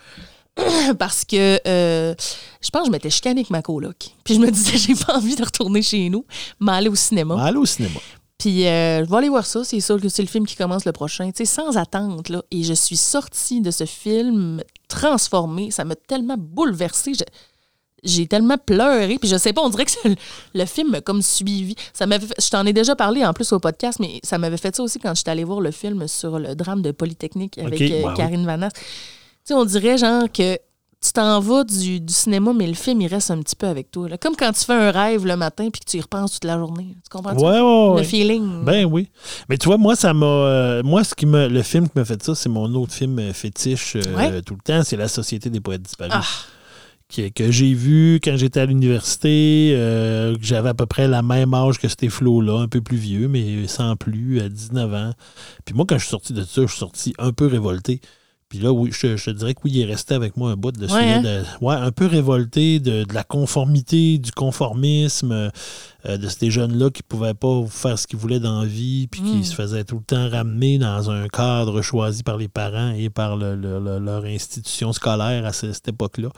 Parce que euh, je pense que je m'étais chicanée avec ma coloc. Puis je me disais, j'ai pas envie de retourner chez nous, mais aller au cinéma. Allez au cinéma. Puis euh, je vais aller voir ça, c'est sûr que c'est le film qui commence le prochain, tu sais, sans attente. Là. Et je suis sortie de ce film transformée. Ça m'a tellement bouleversée. Je- j'ai tellement pleuré. Puis je sais pas, on dirait que le, le film m'a comme suivi. Ça m'avait je t'en ai déjà parlé en plus au podcast, mais ça m'avait fait ça aussi quand j'étais allée voir le film sur le drame de Polytechnique avec euh, oui. Karine Vanasse. Tu sais, on dirait genre que tu t'en vas du, du cinéma, mais le film, il reste un petit peu avec toi. là. Comme quand tu fais un rêve le matin puis que tu y repenses toute la journée. Tu comprends? Ouais, ouais, Le ouais. feeling. Ben oui. Mais tu vois, moi, ça m'a. euh, moi, ce qui me. Le film qui m'a fait ça, c'est mon autre film euh, fétiche euh, tout le temps, c'est La Société des poètes disparus. Ah. Que, que j'ai vu quand j'étais à l'université, euh, que j'avais à peu près la même âge que ces flots-là, un peu plus vieux, mais sans plus, à 19 ans. Puis moi, quand je suis sorti de ça, je suis sorti un peu révolté. Puis là, oui, je, je te dirais que oui, il est resté avec moi un bout de Ouais, hein? de- ouais, un peu révolté de, de la conformité, du conformisme, euh, de ces jeunes-là qui pouvaient pas faire ce qu'ils voulaient dans la vie, puis qui Mm. se faisaient tout le temps ramener dans un cadre choisi par les parents et par le- le- le- leur institution scolaire à ce- cette époque-là.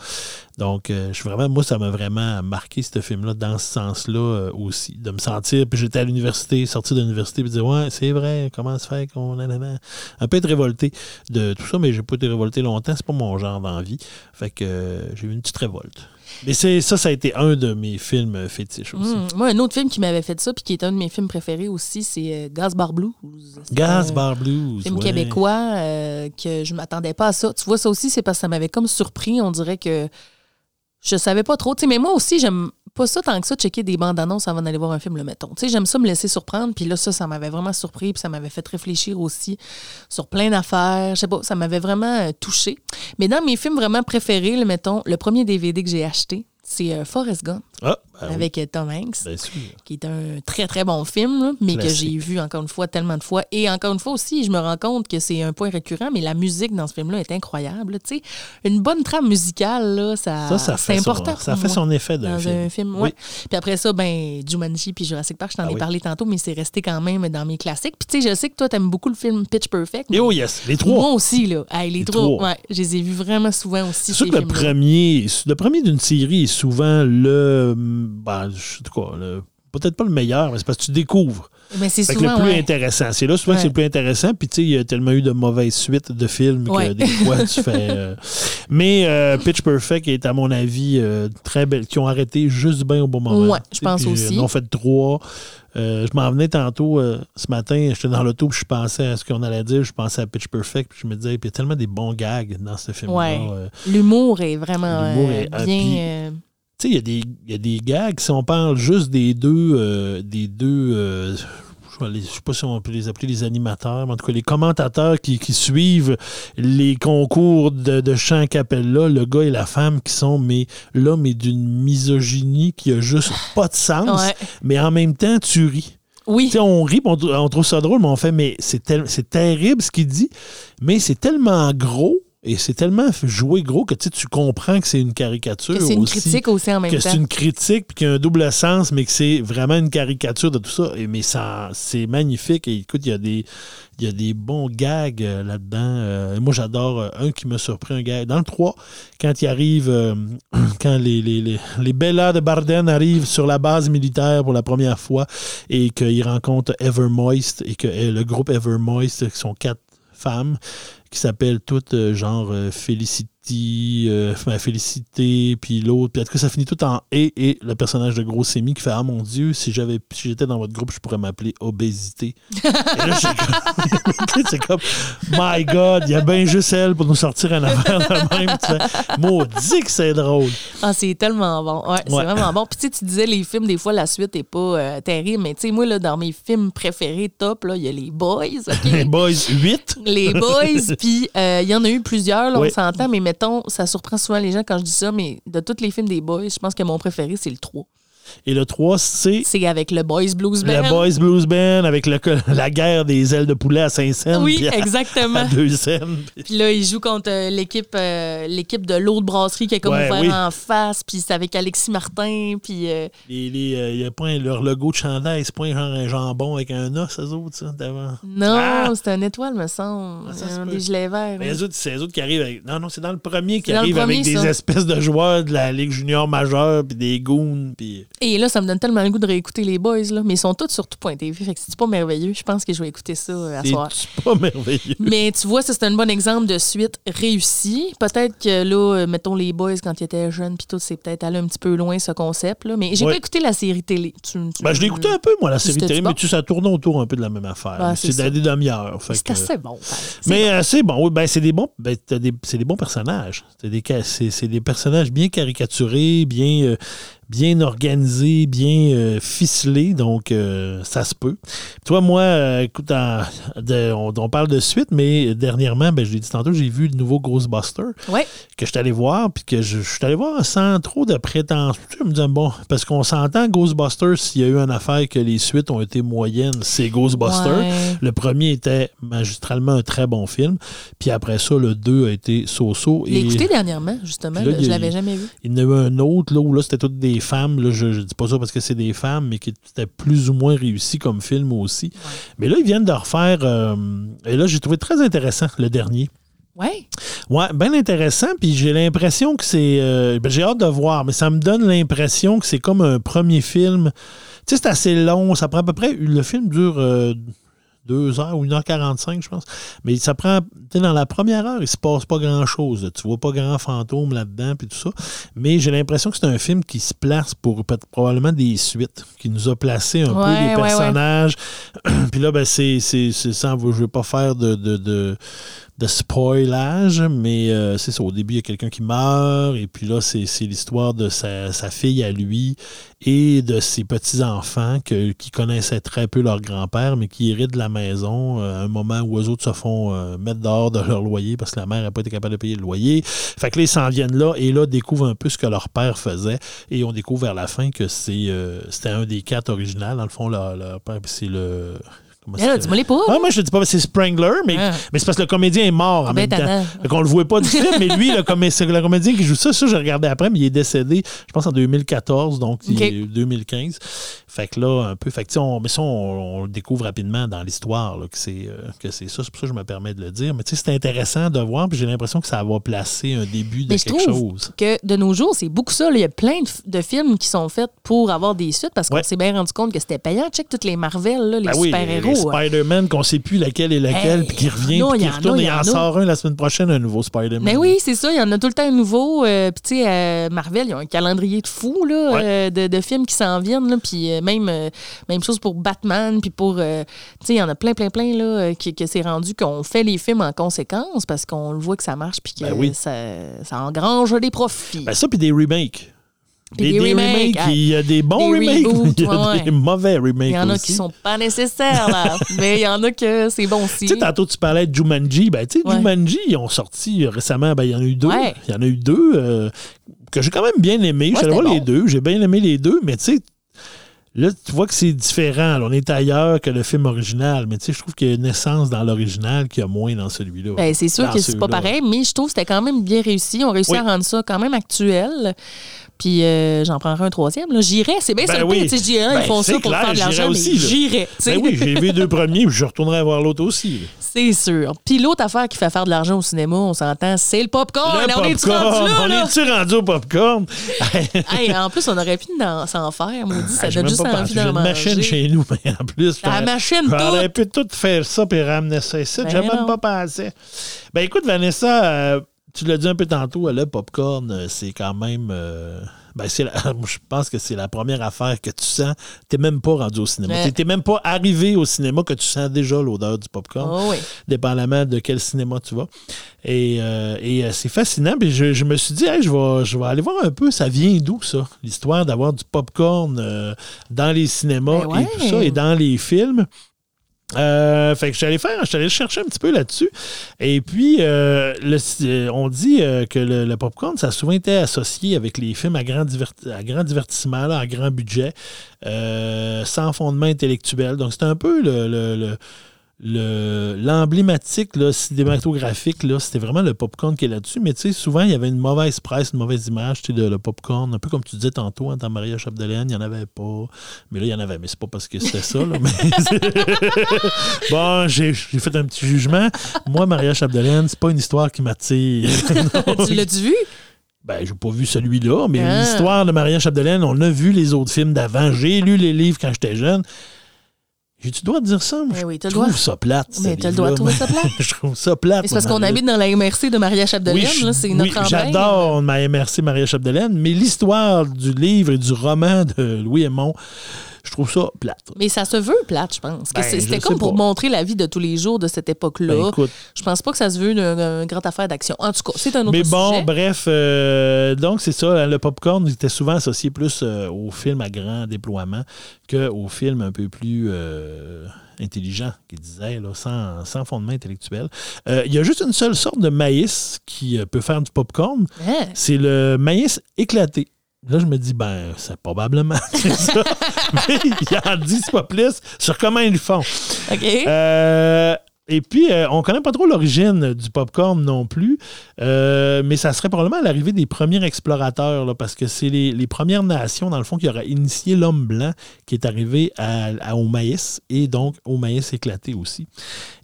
Donc, euh, je suis vraiment, moi, ça m'a vraiment marqué ce film-là dans ce sens-là euh, aussi, de me sentir. Puis j'étais à l'université, sorti de l'université, puis dire ouais, c'est vrai, comment se fait qu'on un peu être révolté de tout ça, mais j'ai pas été révolté longtemps, c'est pas mon genre d'envie. Fait que j'ai eu une petite révolte. Mais c'est ça, ça a été un de mes films euh, fétiches aussi. Hum, Moi, un autre film qui m'avait fait ça, puis qui est un de mes films préférés aussi, c'est euh, Gaz Bar Blues. Gas Bar Blues. film ouais. québécois euh, que je m'attendais pas à ça. Tu vois, ça aussi, c'est parce que ça m'avait comme surpris. On dirait que je savais pas trop. Mais moi aussi, j'aime pas ça tant que ça, checker des bandes annonces avant d'aller voir un film, le mettons. Tu sais, j'aime ça me laisser surprendre. Puis là, ça, ça m'avait vraiment surpris. Puis ça m'avait fait réfléchir aussi sur plein d'affaires. Je sais pas, ça m'avait vraiment euh, touché. Mais dans mes films vraiment préférés, le mettons, le premier DVD que j'ai acheté, c'est euh, Forrest Gump Ah, ben avec euh, Tom Hanks bien sûr. qui est un très très bon film, là, mais Classique. que j'ai vu encore une fois tellement de fois. Et encore une fois aussi, je me rends compte que c'est un point récurrent, mais la musique dans ce film-là est incroyable. une bonne trame musicale, là, ça, Ça, ça c'est son, important. ça fait son effet dans film. un film. Oui. ouais. Puis après ça, ben, Jumanji puis Jurassic Park, je t'en Ah ai oui. parlé tantôt, mais c'est resté quand même dans mes classiques. Puis tu sais, je sais que toi, t'aimes beaucoup le film Pitch Perfect. Et oh yes, les trois. Moi aussi, là. Hey, les, Les trois, trois. ouais, je les ai vus vraiment souvent aussi. C'est sûr que le premier, le premier d'une série est souvent le. Ben, je sais quoi, le- peut-être pas le meilleur, mais c'est parce que tu découvres. Mais c'est que souvent. le plus ouais. intéressant. C'est là souvent que c'est le plus intéressant. Puis tu sais, il y a tellement eu de mauvaises suites de films Ouais. que des fois tu fais. euh, Mais euh, Pitch Perfect est, à mon avis, euh, très belle. Qui ont arrêté juste bien au bon moment. Ouais, je pense Puis, aussi. Ils ont fait trois. Je m'en venais tantôt ce matin, j'étais dans l'auto, puis je pensais à ce qu'on allait dire, je pensais à Pitch Perfect, puis je me disais, puis il y a tellement des bons gags dans ce film-là. L'humour est vraiment est- ah, bien. puis- tu sais, il y, a des- y a des gags, si on parle juste des deux, euh, des deux euh, je ne sais pas si on peut les appeler les animateurs, mais en tout cas les commentateurs qui, qui suivent les concours de, de chant à cappella, le gars et la femme qui sont, mais l'homme est d'une misogynie qui a juste pas de sens, ouais. mais en même temps, tu ris. Oui. On rit, on trouve ça drôle, mais on fait, mais c'est tel- c'est terrible ce qu'il dit, mais c'est tellement gros et c'est tellement joué gros que tu comprends que c'est une caricature Que c'est une aussi critique aussi en même que temps. c'est une critique puis qu'il y a un double sens, mais que c'est vraiment une caricature de tout ça. Et, mais ça, c'est magnifique. Et écoute, il y a des, il y a des bons gags euh, là-dedans. Euh, moi, j'adore euh, un qui m'a surpris, un gag. Dans le 3, quand il arrive, quand les, les, les, les Bellas de Barden arrivent sur la base militaire pour la première fois et qu'ils rencontrent Evermoist et que euh, le groupe Evermoist, qui sont quatre femmes, qui s'appellent toutes euh, genre euh, Felicity, euh, Félicité, puis l'autre. Puis en tout cas, ça finit tout en et et le personnage de Gros Sémi qui fait Ah mon Dieu, si j'avais si j'étais dans votre groupe, je pourrais m'appeler Obésité. et là, comme- c'est comme My God, il y a bien juste elle pour nous sortir un affaire de même. Tu fais, Maudit que c'est drôle. Ah, c'est tellement bon. Ouais, c'est Ouais. vraiment bon. Puis tu sais, tu disais les films, des fois, la suite est pas euh, terrible. Mais tu sais, moi, là, dans mes films préférés top, il y a les Boys. OK? Les Boys 8. les Boys, puis euh, il y en a eu plusieurs, là, on s'entend, mais mettons, ça surprend souvent les gens quand je dis ça, mais de tous les films des Boys, je pense que mon préféré, c'est le 3. Et le 3, c'est C'est avec le Boys Blues Band. le Boys Blues Band avec le- la guerre des ailes de poulet à Saint-Saëns. Oui, à- exactement. À deux scènes. Puis là, ils jouent contre euh, l'équipe euh, l'équipe de l'autre brasserie qui est comme Ouais, ouvert oui. en face, puis c'est avec Alexis Martin, puis... euh, Les, les, euh, y a pas un- leur logo de chandail, c'est pas un genre un jambon avec un os, eux autres, ça, d'avant. Non, Ah! c'est un étoile, me semble. Ah, ça Un des gilets verts. Mais hein. les autres, c'est les autres qui arrivent avec. Non, non, c'est dans le premier qui arrive premier, avec des espèces de joueurs de la Ligue junior majeure, puis des goons, puis. Et là, ça me donne tellement le goût de réécouter les boys, là. Mais ils sont tous sur tout.tv. Fait que c'est pas merveilleux. Je pense que je vais écouter ça euh, à soir. C'est pas merveilleux. Mais tu vois, ça, c'est un bon exemple de suite réussie. Peut-être que là, euh, mettons les boys quand ils étaient jeunes, puis tout, c'est peut-être allé un petit peu loin, ce concept. Là. Mais j'ai Ouais. pas écouté la série télé. Tu- tu- Ben, je l'ai écouté un peu, moi, la série télé, bon? mais tu sais, ça tourne autour un peu de la même affaire. Ah, c'est demi-heures. fait C'est assez bon. C'est Mais bon. euh, c'est bon, oui, ben, c'est des bons, ben, des, c'est des bons personnages. Des, c'est des personnages bien caricaturés, bien, euh, bien organisés, bien euh, ficelés, donc euh, ça se peut. Toi, moi, euh, écoute, en- de- on, on parle de suite, mais dernièrement, ben, je l'ai dit tantôt, j'ai vu le nouveau Ghostbuster Ouais. que je suis allé voir, puis que je, je suis allé voir sans trop de prétention. Sais, me disant, bon, parce qu'on s'entend Ghostbusters, s'il y a eu une affaire que les suites ont été moyennes, c'est Ghostbusters. Ouais. Le premier était magistralement un très bon film. Puis après ça, le 2 a été so-so. Je Et écouté dernièrement, justement. Là, je l'avais jamais vu. il y en a eu un autre là, où là, c'était toutes des femmes. Là, je ne dis pas ça parce que c'est des femmes, mais qui était plus ou moins réussi comme film aussi. Mais là, ils viennent de refaire. euh, et là, j'ai trouvé très intéressant le dernier. Ouais. Ouais, bien intéressant. Puis j'ai l'impression que c'est. euh, ben, j'ai hâte de voir, mais ça me donne l'impression que c'est comme un premier film. Tu sais, c'est assez long. Ça prend à peu près. Le film dure. euh, deux heures ou 1h45, je pense. Mais ça prend. Tu sais, dans la première heure, il se passe pas grand-chose. Tu vois pas grand fantôme là-dedans, puis tout ça. Mais j'ai l'impression que c'est un film qui se place pour probablement des suites, qui nous a placé un peu les personnages. puis là, ben, c'est. c'est- c'est sans. Je veux pas faire de- de- de de spoilage, mais euh, c'est ça. Au début, il y a quelqu'un qui meurt, et puis là, c'est l'histoire de sa, sa fille à lui et de ses petits-enfants qui connaissaient très peu leur grand-père, mais qui héritent de la maison euh, à un moment où eux autres se font euh, mettre dehors de leur loyer parce que la mère n'a pas été capable de payer le loyer. Fait que là, ils s'en viennent là, et là, découvrent un peu ce que leur père faisait, et on découvre vers la fin que euh, c'était un des quatre originales. Dans le fond, leur, leur père, c'est le... c'est- dis-moi les pas. ah, moi, je te dis pas, c'est Sprangler, mais, Ah. mais c'est parce que le comédien est mort en Ah, même ben, temps. Fait qu'on le voit pas du film, mais lui, le, comé- le comédien qui joue ça, ça, j'ai regardé après, mais il est décédé, je pense, en 2014, donc il est 2015. Fait que là, un peu, fait que, on, mais ça, on, on le découvre rapidement dans l'histoire, là, que c'est euh, que c'est ça. C'est pour ça que je me permets de le dire. Mais tu sais, c'est intéressant de voir, puis j'ai l'impression que ça va placer un début de Mais je quelque trouve chose. que de nos jours, c'est beaucoup ça. là. Il y a plein de, films qui sont faits pour avoir des suites parce qu'on Ouais. s'est bien rendu compte que c'était payant. Check toutes les Marvel, là, les Ben oui, hein. Spider-Man, qu'on sait plus laquelle est laquelle, Hey, puis qui revient, puis qui en retourne, et en en a. sort un la semaine prochaine, un nouveau Spider-Man. Mais oui, c'est ça. Il y en a tout le temps un nouveau. euh, Puis, tu sais, euh, Marvel, ils ont un calendrier de fou là, Ouais. euh, de, de films qui s'en viennent. là. Puis, euh, même, même chose pour Batman. Puis, pour. tu sais, il y en a plein, plein, plein là, qui, que c'est rendu qu'on fait les films en conséquence parce qu'on le voit que ça marche. Puis que Ben oui. ça, ça engrange des profits. Ben ça, puis des remakes. Puis des remakes, ah, il y a des bons des remakes, reboots, il y a ouais, des mauvais remakes il y en a aussi. qui sont pas nécessaires, là. mais il y en a que c'est bon aussi. Tu sais, tantôt, tu parlais de Jumanji. Ben, tu sais, Ouais. Jumanji, ils ont sorti récemment, ben, il y en a eu deux. Ouais. Il y en a eu deux euh, que j'ai quand même bien aimé. Je suis allé voir les deux. J'ai bien aimé les deux, mais tu sais, là, tu vois que c'est différent. là. on est ailleurs que le film original, mais tu sais, je trouve qu'il y a une essence dans l'original qu'il y a moins dans celui-là. Ben, c'est sûr Dans que c'est pas pareil, mais je trouve que c'était quand même bien réussi. On a réussi Oui. à rendre ça quand même actuel. Puis euh, j'en prendrai un troisième. là. J'irais. C'est bien Ben ça le oui. sais, Je dirais, Ben, ils font ça pour clair, faire de l'argent, mais sais. Ben oui, j'ai vu les deux premiers, puis je retournerai voir l'autre aussi. C'est sûr. Puis l'autre affaire qui fait faire de l'argent au cinéma, on s'entend, c'est le popcorn. Le on est-tu rendu là, on là? est-tu rendu au popcorn? Hey, en plus, on aurait pu s'en faire. Maudit, ça Ah, donne même juste envie d'en une manger. machine chez nous, mais en plus. La machine J'aurais toute. pu tout faire ça et ramener ça ici. Ben J'ai même non. pas pensé. Ben écoute, Vanessa, euh, tu l'as dit un peu tantôt, le popcorn, euh, c'est quand même. euh, ben, c'est je pense que c'est la première affaire que tu sens. T'es même pas rendu au cinéma. Ouais. T'es- T'es même pas arrivé au cinéma que tu sens déjà l'odeur du popcorn Oh oui. dépendamment de quel cinéma tu vas. Et, euh, et, c'est fascinant. Puis je, je me suis dit, Hey, je, vais, je vais aller voir un peu, ça vient d'où ça, l'histoire d'avoir du popcorn euh, dans les cinémas Ben ouais. et tout ça, et dans les films. Euh, fait que je suis allé faire, je suis allé chercher un petit peu là-dessus. Et puis, euh, euh, on dit euh, que le, popcorn, ça a souvent été associé avec les films à grand, à grand divertissement, à grand budget, euh, sans fondement intellectuel. Donc, c'est un peu le- le- le, le- l'emblématique cinématographique, là, c'était vraiment le popcorn qui est là-dessus. Mais tu sais, souvent, il y avait une mauvaise presse, une mauvaise image de le popcorn. Un peu comme tu disais tantôt, hein, dans Maria Chapdelaine, il n'y en avait pas. Mais là, il y en avait. Mais c'est pas parce que c'était ça. là, mais- bon, j'ai, j'ai fait un petit jugement. Moi, Maria Chapdelaine, c'est pas une histoire qui m'attire. tu l'as-tu vu? Ben, j'ai pas vu celui-là, mais Ah. l'histoire de Maria Chapdelaine, on a vu les autres films d'avant. J'ai lu les livres quand j'étais jeune. J'ai-tu le droit de dire ça? Moi, Eh je oui, t'as le trouve ça plate. Mais le droit de livre-là. trouver ça plate. je trouve ça plate. Mais C'est parce qu'on habite dans la MRC de Maria Chapdelaine, Oui, je- c'est notre. J'adore ma MRC Maria Chapdelaine, mais l'histoire du livre et du roman de Louis Aymon, je trouve ça plate. Mais ça se veut plate, je pense. Ben, C'était comme pour pas. montrer la vie de tous les jours de cette époque-là. Ben, je pense pas que ça se veut une, grande affaire d'action. En tout cas, c'est un autre Mais bon, sujet. bref, euh, donc c'est ça, hein, le popcorn était souvent associé plus euh, aux films à grand déploiement qu'aux films un peu plus euh, intelligents, qui disaient, là, sans, sans fondement intellectuel. Il y a juste une seule sorte de maïs qui peut faire du popcorn, Hein? c'est le maïs éclaté. Là, je me dis, ben, c'est probablement ça. Mais ils en disent pas plus sur comment ils le font. OK. Euh, et puis, euh, on connaît pas trop l'origine du popcorn non plus, euh, mais ça serait probablement l'arrivée des premiers explorateurs, parce que c'est les, premières nations, dans le fond, qui auraient initié l'homme blanc qui est arrivé au maïs et donc au maïs éclaté aussi.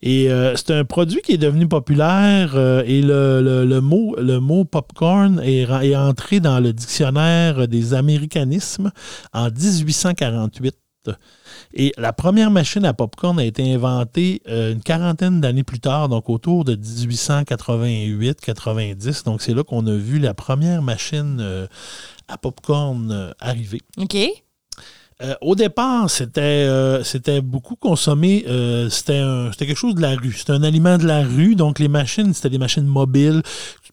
Et euh, c'est un produit qui est devenu populaire et le, mot, le mot popcorn est entré dans le dictionnaire des américanismes en 1848. Et la première machine à popcorn a été inventée euh, une quarantaine d'années plus tard, donc autour de 1888-90. Donc c'est là qu'on a vu la première machine euh, à popcorn euh, arriver. OK. Euh, au départ, c'était euh, c'était beaucoup consommé. euh, c'était quelque chose de la rue. C'était un aliment de la rue. Donc, les machines, c'était des machines mobiles.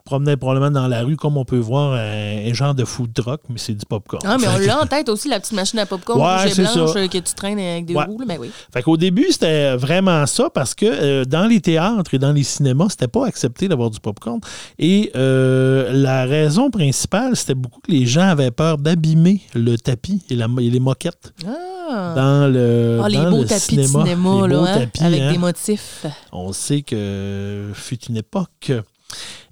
Promenais probablement dans la rue, comme on peut voir un, un genre de food truck, mais c'est du popcorn. Ah, mais on l'a en tête aussi, la petite machine à popcorn Ouais, blanche ça. euh, que tu traînes avec des Ouais. roues. là. Ben oui. Fait qu'au début, c'était vraiment ça parce que euh, dans les théâtres et dans les cinémas, c'était pas accepté d'avoir du popcorn. Et euh, la raison principale, c'était beaucoup que les gens avaient peur d'abîmer le tapis et, la, et les moquettes Ah, dans le, Ah, les dans beaux le tapis de cinéma. cinéma, Les là, beaux hein, tapis, avec hein. des motifs. On sait que fut une époque.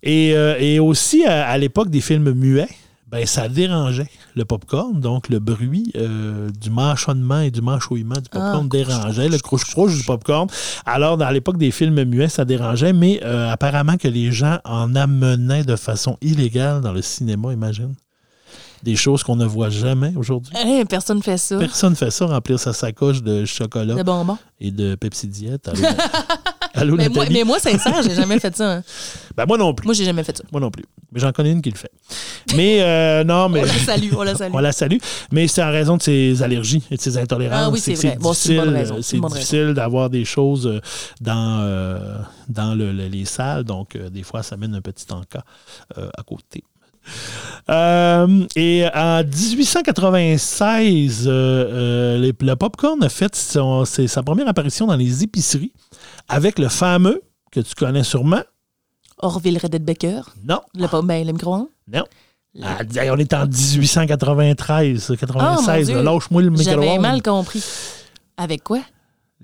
Et, euh, et aussi, à, à l'époque des films muets, ben, ça dérangeait le popcorn. Donc, le bruit euh, du mâchonnement et du mâchouillement du popcorn Ah, dérangeait, le crouche-crouche du popcorn. Alors, dans l'époque des films muets, ça dérangeait, mais euh, apparemment que les gens en amenaient de façon illégale dans le cinéma, imagine. Des choses qu'on ne voit jamais aujourd'hui. Hein, personne fait ça. Personne ne fait ça, remplir sa sacoche de chocolat De bonbons. et de Pepsi Diète. Allô, Mais moi, mais moi, sincère, j'ai jamais fait ça. hein. Ben, moi non plus. Moi, j'ai jamais fait ça. Moi non plus. Mais j'en connais une qui le fait. Mais euh, non, mais On la salue, on la salue. on la salue. Mais c'est en raison de ses allergies et de ses intolérances. Ah oui, c'est vrai. Bon, c'est difficile, d'avoir des choses euh, dans, euh, dans le- le- les salles. Donc, euh, des fois, ça mène un petit encas à côté. Euh, et en 1896, euh, euh, les- le popcorn a fait son- sa première apparition dans les épiceries avec le fameux, que tu connais sûrement, Orville Redenbacher. non, Le, pop- ben, le micro-ondes. non, Ah, on est en 1893, 96. Oh, Lâche-moi le J'avais micro-ondes. mal compris. Avec quoi?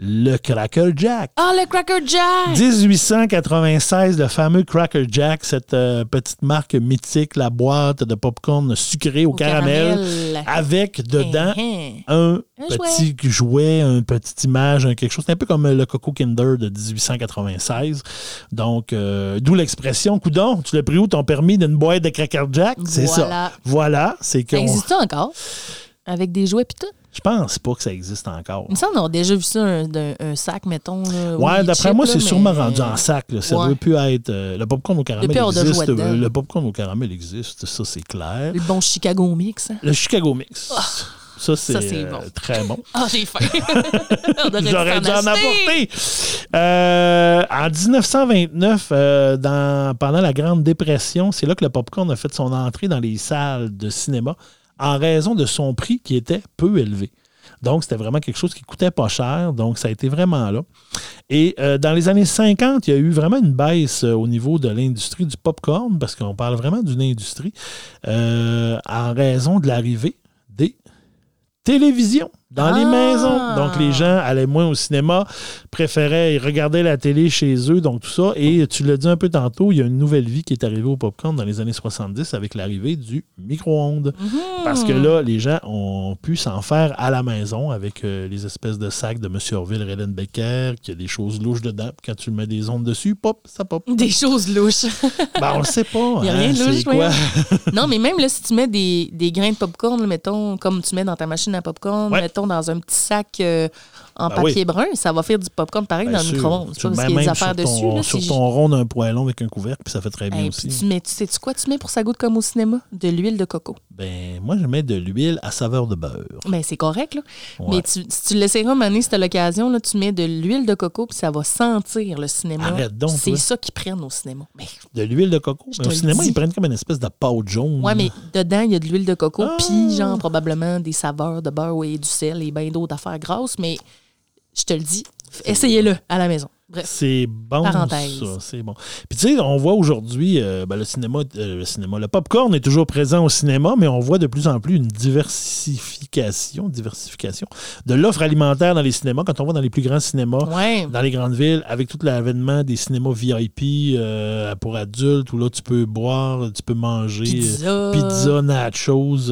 Le Cracker Jack. Ah, le Cracker Jack! 1896, le fameux Cracker Jack, cette euh, petite marque mythique, la boîte de popcorn sucré au, Au caramel, caramel. avec dedans Hein, hein. un, Un petit jouet, une petite image, un quelque chose. C'est un peu comme le Coco Kinder de 1896. Donc, euh, d'où l'expression, coudon, tu l'as pris où? Ton permis d'une boîte de Cracker Jack? C'est ça. Voilà. C'est Ça qu'on... existe encore? Avec des jouets pis tout? Je pense pas que ça existe encore. Il me semble qu'on a déjà vu ça, un, sac, mettons. Là, Ouais, oui, d'après moi, c'est mais- sûrement rendu en sac. là. Ça Ouais. ne veut plus être. euh, le popcorn au caramel existe. euh, le popcorn au caramel existe, ça, c'est clair. Le bon Chicago Mix. hein. Le Chicago Mix. Ça, c'est Ça, c'est euh, bon. très bon. Ah, j'ai faim. J'aurais dû en apporter. Euh, en 1929, euh, dans, pendant la Grande Dépression, c'est là que le popcorn a fait son entrée dans les salles de cinéma en raison de son prix qui était peu élevé. Donc, c'était vraiment quelque chose qui coûtait pas cher. Donc, ça a été vraiment là. Et euh, dans les années 50, il y a eu vraiment une baisse euh, au niveau de l'industrie du popcorn, parce qu'on parle vraiment d'une industrie, euh, en raison de l'arrivée des télévisions. Dans les Ah! maisons. Donc, les gens allaient moins au cinéma, préféraient regarder la télé chez eux, donc tout ça. Et tu l'as dit un peu tantôt, il y a une nouvelle vie qui est arrivée au popcorn dans les années 70 avec l'arrivée du micro-ondes. Parce que là, les gens ont pu s'en faire à la maison avec euh, les espèces de sacs de M. Orville Becker, qui a des choses louches dedans. Quand tu mets des ondes dessus, pop, ça pop. Des choses louches. Ben, on le sait pas. Il y a hein, rien de louche, quoi? non, mais même là, si tu mets des, des grains de popcorn, mettons, comme tu mets dans ta machine à popcorn, Ouais. mettons dans un petit sac euh, en Ben papier oui. brun, ça va faire du popcorn pareil Bien dans le sûr. micro-ondes. C'est pas ben, qu'il y a des affaires sur dessus. ton, Là, sur si ton rond d'un poêlon avec un couvercle, puis ça fait très bien Hey, aussi. puis tu mets, tu quoi tu mets pour ça goûte comme au cinéma? De l'huile de coco. Ben, moi, je mets de l'huile à saveur de beurre. Ben, c'est correct, là. Ouais. Mais tu, si tu l'essaieras maner, si t'as l'occasion, là, tu mets de l'huile de coco, puis ça va sentir le cinéma. Arrête donc, C'est ça qu'ils prennent au cinéma. Mais, De l'huile de coco? Mais au cinéma, dis. ils prennent comme une espèce de pâte jaune. ouais, mais dedans, il y a de l'huile de coco, Ah! puis genre probablement des saveurs de beurre et du sel et bien d'autres affaires grasses. Mais je te le dis, essayez-le à la maison. Bref. C'est bon, Parenthèse. ça. C'est bon. Puis tu sais, on voit aujourd'hui, euh, ben, le cinéma, euh, le cinéma, le popcorn est toujours présent au cinéma, mais on voit de plus en plus une diversification, diversification de l'offre alimentaire dans les cinémas. Quand on va dans les plus grands cinémas, Ouais. dans les grandes villes, avec tout l'avènement des cinémas VIP euh, pour adultes, où là, tu peux boire, tu peux manger. Pizza. Pizza, nachos,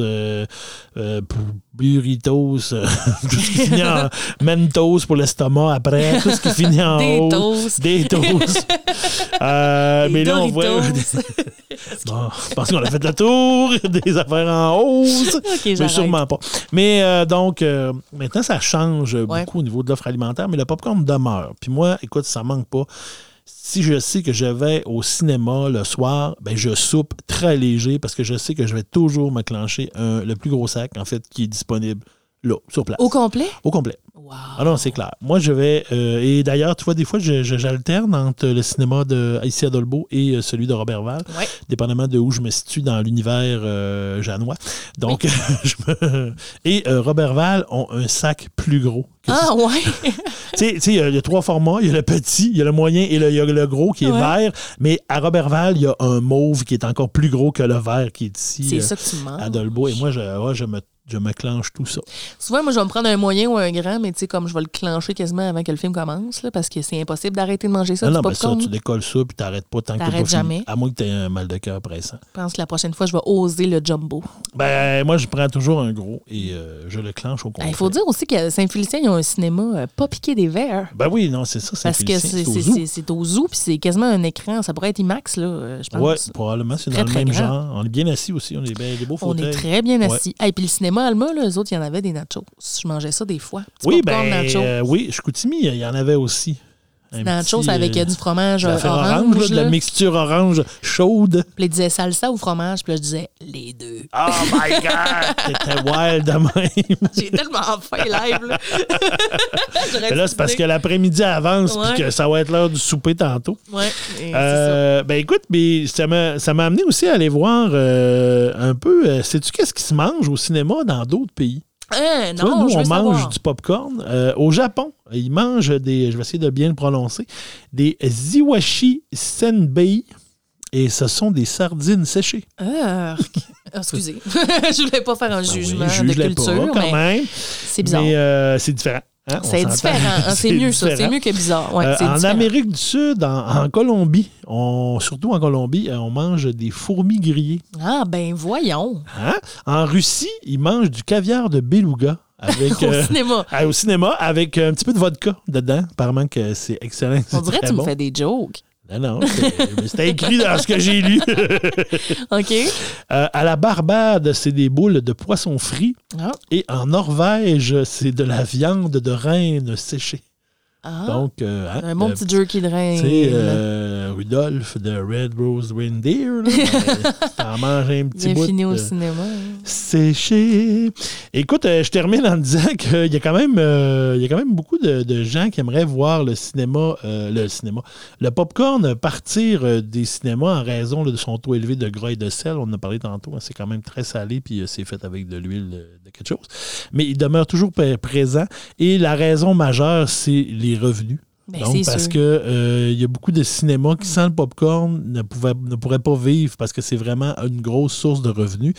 burritos, euh, tout ce qui finit en Mentos pour l'estomac après, tout ce qui finit en Des haut. toasts. Des toasts. Euh, Des mais là, on voit. Bon, je pense qu'on a fait le tour des affaires en hausse. Mais sûrement pas. Mais euh, donc, maintenant, ça change Ouais. beaucoup au niveau de l'offre alimentaire, mais le popcorn demeure. Puis moi, écoute, ça manque pas. Si je sais que je vais au cinéma le soir, ben je soupe très léger parce que je sais que je vais toujours me clencher le plus gros sac, en fait, qui est disponible là, sur place. Au complet? Au complet. Wow. Ah non, c'est clair. Moi, je vais. euh, et d'ailleurs, tu vois, des fois, j'alterne entre le cinéma de ici à Dolbeau et euh, celui de Robertval, Ouais. dépendamment de où je me situe dans l'univers euh, janois. Donc, je me... Et euh, Robertval ont un sac plus gros. que Ah, ouais. tu sais, il y a- il y a trois formats. Il y a le petit, il y a le moyen et le, il y a le gros qui est Ouais. vert. Mais à Robertval, il y a un mauve qui est encore plus gros que le vert qui est ici C'est ça que tu manges. à Dolbeau. Et moi, je, ouais, je, me, je me clenche tout ça. Souvent, moi, je vais me prendre un moyen ou un grand, mais tu sais, comme je vais le clencher quasiment avant que le film commence, là, parce que c'est impossible d'arrêter de manger ça. non, du non, mais ça, tu décolles ça puis t'arrêtes pas tant que fini. jamais. À moins que t'aies un mal de cœur pressant. Je pense que la prochaine fois, je vais oser le jumbo. Ben, moi, je prends toujours un gros et euh, je le clenche au complet. Il faut dire aussi qu'à Saint-Félicien, ils ont un cinéma euh, pas piqué des verres. Ben oui, non, c'est ça. Parce que c'est au zoo. puis c'est quasiment un écran. Ça pourrait être IMAX, là, euh, je pense. Ouais, probablement, c'est dans Très, le même grand. genre. On est bien assis aussi, on est bien, des beaux On fauteuils. est très bien Ouais. assis. Et puis le cinéma Alma, là, eux autres, il y en avait des nachos. Je mangeais ça des fois. Petit Oui, ben, nachos. euh, oui, Chicoutimi, il y en avait aussi. Nachos avec euh, du fromage orange. là, de la mixture orange chaude. Puis là, ils disaient salsa ou fromage, puis là, je disais les deux. Oh my God! T'étais wild de même. J'ai tellement faim live, là. Mais là, c'est parce que l'après-midi avance puis que ça va être l'heure du souper tantôt. Ouais, Euh, ben écoute, mais ça m'a ça m'a amené aussi à aller voir euh, un peu. Sais-tu qu'est-ce qui se mange au cinéma dans d'autres pays? Ça. Hein, vois, nous, on mange savoir. du popcorn. Euh, au Japon, ils mangent des, je vais essayer de bien le prononcer, des ziwashi senbei. Et ce sont des sardines séchées. Ah, excusez. je voulais pas faire un Ben oui, jugement de culture, pas, quand mais même. c'est bizarre. Mais euh, c'est différent. Hein, différent. c'est mieux, ça. C'est différent. mieux que bizarre. Ouais, Euh, en différent. Amérique du Sud, en, en Colombie, on, surtout en Colombie, euh, on mange des fourmis grillées. Ah, ben voyons. Hein? En Russie, ils mangent du caviar de beluga avec, Au euh, cinéma. ah, au cinéma avec un petit peu de vodka dedans. Apparemment que c'est excellent. On dirait que tu me fais des jokes. Non, non, c'est- mais c'était écrit dans ce que j'ai lu. OK? Euh, à la Barbade, c'est des boules de poisson frit. Ah. Et en Norvège, c'est de la viande de reine séchée. Ah. Donc, euh, hein, un bon euh, petit jerky de rein. Tu sais, euh, Rudolph de Red Rose Reindeer, t'en manges un petit Bien bout. fini au euh, cinéma. hein. séché. Écoute, je termine en disant qu'il y a quand même, il y a quand même beaucoup de, de gens qui aimeraient voir le cinéma, le cinéma, le popcorn partir des cinémas en raison là, de son taux élevé de gras et de sel. On en a parlé tantôt, hein, c'est quand même très salé, puis c'est fait avec de l'huile de, quelque chose. Mais il demeure toujours présent. Et la raison majeure, c'est les revenus. Ben, Donc, parce que euh, il y a beaucoup de cinémas qui, sans le popcorn, ne, pouvaient, ne pourraient pas vivre parce que c'est vraiment une grosse source de revenus.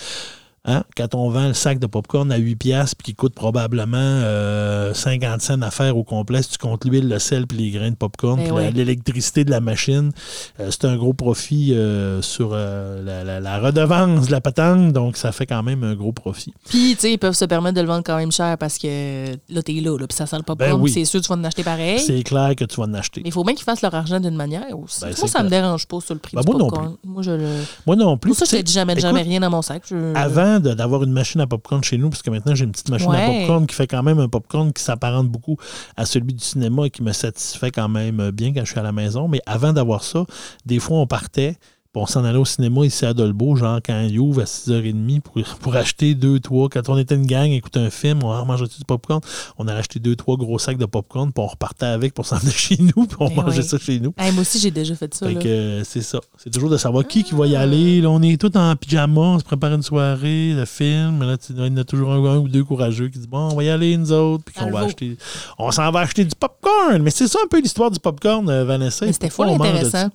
Hein? Quand on vend le sac de popcorn à 8 piastres puis qui coûte probablement euh, 50 cents à faire au complet, si tu comptes l'huile, le sel puis les grains de popcorn, Ben puis oui. l'électricité de la machine, euh, c'est un gros profit euh, sur euh, la, la- la redevance de la patente, donc ça fait quand même un gros profit. Puis, tu sais, ils peuvent se permettre de le vendre quand même cher parce que là, t'es là, là puis ça sent le popcorn, Ben oui. c'est sûr que tu vas en acheter pareil. C'est clair que tu vas en acheter. Mais il faut bien qu'ils fassent leur argent d'une manière aussi. Ben, moi, ça me clair. dérange pas sur le prix Ben, du moi non popcorn. Moi, je le... Moi non plus. Pour ça, je dis jamais, écoute, rien dans mon sac. Je- Avant d'avoir une machine à popcorn chez nous, parce que maintenant j'ai une petite machine à Ouais. popcorn qui fait quand même un popcorn qui s'apparente beaucoup à celui du cinéma et qui me satisfait quand même bien quand je suis à la maison. Mais avant d'avoir ça, des fois on partait. On s'en allait au cinéma ici à Dolbeau, genre quand il ouvre à 6h30 pour, pour acheter deux, trois. Quand on était une gang, écouter un film, on mangeait du popcorn? On allait acheter deux, trois gros sacs de popcorn, puis on repartait avec pour s'en venir chez nous, puis on Ben mangeait ça chez nous. Hey, moi aussi, j'ai déjà fait ça. Fait là. que euh, c'est ça. C'est toujours de savoir qui, qui va Ah. y aller. Là, on est tous en pyjama, on se prépare une soirée, le film. Là, il y en a toujours un, un ou deux courageux qui disent Bon, on va y aller, nous autres. Puis qu'on va acheter. On s'en va acheter du popcorn. Mais c'est ça un peu l'histoire du popcorn, euh, Vanessa. C'était de intéressant.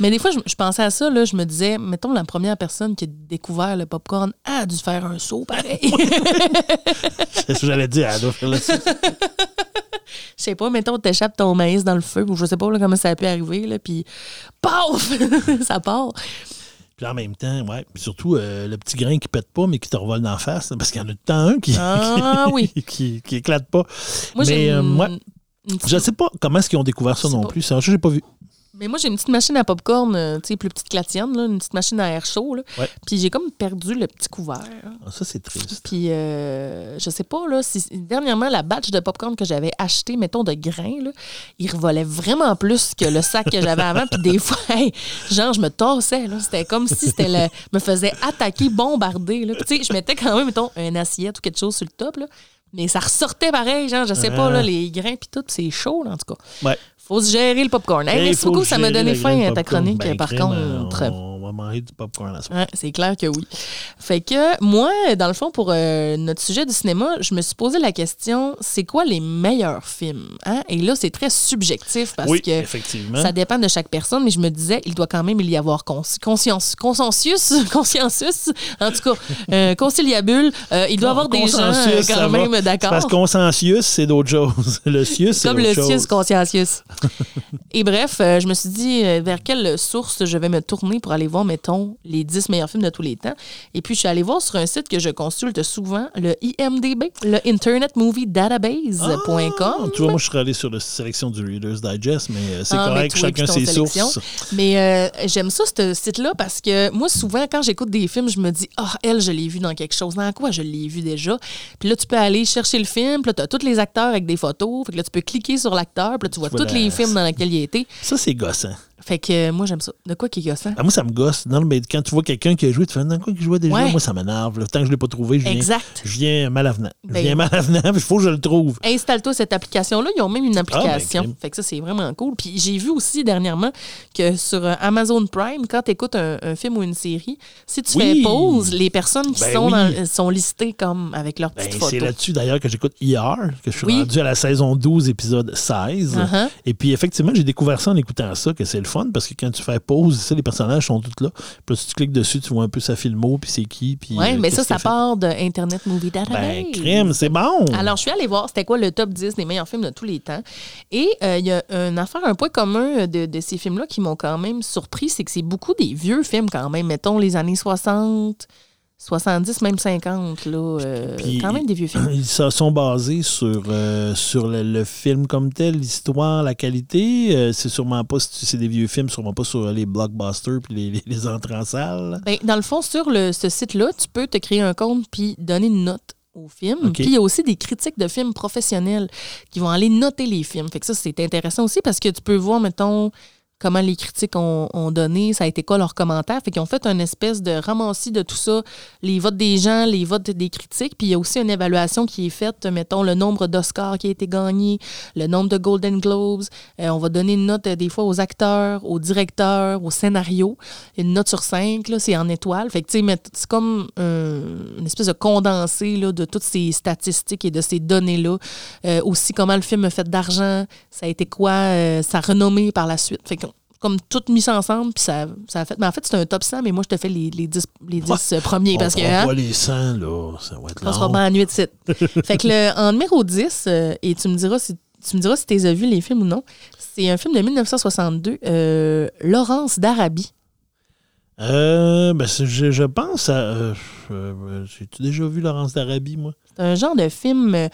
Mais des fois, je, je pensais à ça, là, je me disais, mettons, la première personne qui a découvert le popcorn a dû faire un saut pareil. C'est ce que j'allais dire. Elle doit faire le Je sais pas, mettons, t'échappes ton maïs dans le feu, ou je sais pas là, comment ça a pu arriver, là, puis paf! ça part. Puis en même temps, ouais. Puis surtout, euh, le petit grain qui pète pas, mais qui te revole d'en face. Parce qu'il y en a tout le temps un qui, Ah, qui, oui. qui, qui éclate pas. Moi, mais euh, moi, une je sais pas comment est-ce qu'ils ont découvert ça Je non pas. plus. Ça, j'ai pas vu. Mais moi, j'ai une petite machine à popcorn, euh, tu sais, plus petite que la tienne, là, une petite machine à air chaud. Là. Ouais. Puis j'ai comme perdu le petit couvert. Ah, ça, c'est triste. Puis euh, je sais pas, là, si dernièrement, la batch de popcorn que j'avais acheté, mettons, de grains, là, il revolait vraiment plus que le sac que j'avais avant. Puis des fois, hey, genre, je me tassais. C'était comme si c'était le. me faisait attaquer, bombarder, tu sais, je mettais quand même, mettons, un assiette ou quelque chose sur le top, là. Mais ça ressortait pareil, genre, je sais pas, Ah. là, les grains, puis tout, c'est chaud, là, en tout cas. Ouais. Faut se gérer le popcorn. Hey, merci beaucoup, ça m'a donné faim, de ta chronique, Ben, par contre. On va manger du popcorn à soir. C'est clair que oui. Fait que moi, dans le fond, pour euh, notre sujet du cinéma, je me suis posé la question c'est quoi les meilleurs films hein? Et là, c'est très subjectif parce oui, que effectivement. ça dépend de chaque personne, mais je me disais, il doit quand même y avoir cons- conscience, consensus, consensus, en tout cas, euh, conciliabule. Euh, il doit y avoir des gens euh, quand même d'accord. Parce que consensus, c'est d'autres choses. Le sius, c'est Comme le chose. sius consciencius. Et bref, je me suis dit vers quelle source je vais me tourner pour aller voir, mettons, les 10 meilleurs films de tous les temps. Et puis, je suis allée voir sur un site que je consulte souvent, le IMDB, le Internet Movie Database.com. Ah, tu vois, moi, je serais allé sur la sélection du Reader's Digest, mais euh, c'est Ah, correct, chacun ses sélection. sources. Mais euh, j'aime ça, ce site-là, parce que moi, souvent, quand j'écoute des films, je me dis, ah, elle, je l'ai vu dans quelque chose. Dans quoi je l'ai vu déjà? Puis là, tu peux aller chercher le film, puis là, tu as tous les acteurs avec des photos. Fait que là, tu peux cliquer sur l'acteur, puis là, tu vois tous les films dans lesquels il a été. Ça, c'est gossant. Fait que euh, moi, j'aime ça. De quoi qui est gossant? Ah, moi, ça me gosse. Non, mais quand tu vois quelqu'un qui a joué, tu fais, dans quoi qu'il jouait déjà? Ouais. Moi, ça m'énerve. là. Tant que je ne l'ai pas trouvé, je viens, Exact. je viens mal avenant. Je Ben- viens mal avenant, il faut que je le trouve. Installe-toi cette application-là. Ils ont même une application. ben, crime. fait que ça, c'est vraiment cool. Puis j'ai vu aussi dernièrement que sur euh, Amazon Prime, quand tu écoutes un, un film ou une série, si tu Oui. fais pause, les personnes qui Ben sont, oui. dans- sont listées comme avec leurs Ben, petites c'est photos. là-dessus d'ailleurs que j'écoute hier, que je suis Oui. rendu à la saison 12, épisode 16. Uh-huh. Et puis effectivement, j'ai découvert ça en écoutant ça, que c'est le fun, parce que quand tu fais pause, ça, les personnages sont tous là. Puis si tu cliques dessus, tu vois un peu sa filmo, puis c'est qui. Puis, Oui, euh, mais ça, ça part de Internet Movie Database. Ben, crème, c'est bon. Alors, je suis allée voir c'était quoi le top 10 des meilleurs films de tous les temps. Et euh, il y a une affaire, un point commun de, de ces films-là qui m'ont quand même surpris, c'est que c'est beaucoup des vieux films quand même. Mettons les années 60, 70, même 50. Là, euh, Puis- quand même des vieux films. Ils se sont basés sur, euh, sur le, le film comme tel, l'histoire, la qualité. Euh, c'est sûrement pas, si c'est des vieux films, sûrement pas sur les blockbusters puis les, les, les entrées en salle. Ben, dans le fond, sur le, ce site-là, tu peux te créer un compte puis donner une note au film. Puis il y a aussi des critiques de films professionnels qui vont aller noter les films. Fait que ça, c'est intéressant aussi parce que tu peux voir, mettons, comment les critiques ont, ont donné, ça a été quoi leurs commentaires. Fait qu'ils ont fait une espèce de ramassis de tout ça, les votes des gens, les votes des critiques. Puis il y a aussi une évaluation qui est faite, mettons, le nombre d'Oscars qui a été gagné, le nombre de Golden Globes. Euh, on va donner une note euh, des fois aux acteurs, aux directeurs, au scénario. Une note sur cinq, là, c'est en étoiles. Fait que, tu sais, c'est comme une espèce de condensé là, de toutes ces statistiques et de ces données-là. Euh, aussi, comment le film a fait d'argent, ça a été quoi, euh, sa renommée par la suite. Fait que comme tout mis ensemble, puis ça, ça a fait. Mais en fait, c'est un top 100, mais moi, je te fais les, les 10, les 10 premiers parce que. On hein, voit les 100, là. Ça va être on sera pas en nuit de site. fait que le, en numéro 10, euh, et tu me diras si tu me diras si tu as vu les films ou non, c'est un film de 1962, euh, Laurence d'Arabie. Euh, ben, je, je pense à. euh, euh, J'ai-tu déjà vu Laurence d'Arabie, moi? C'est un genre de film, euh,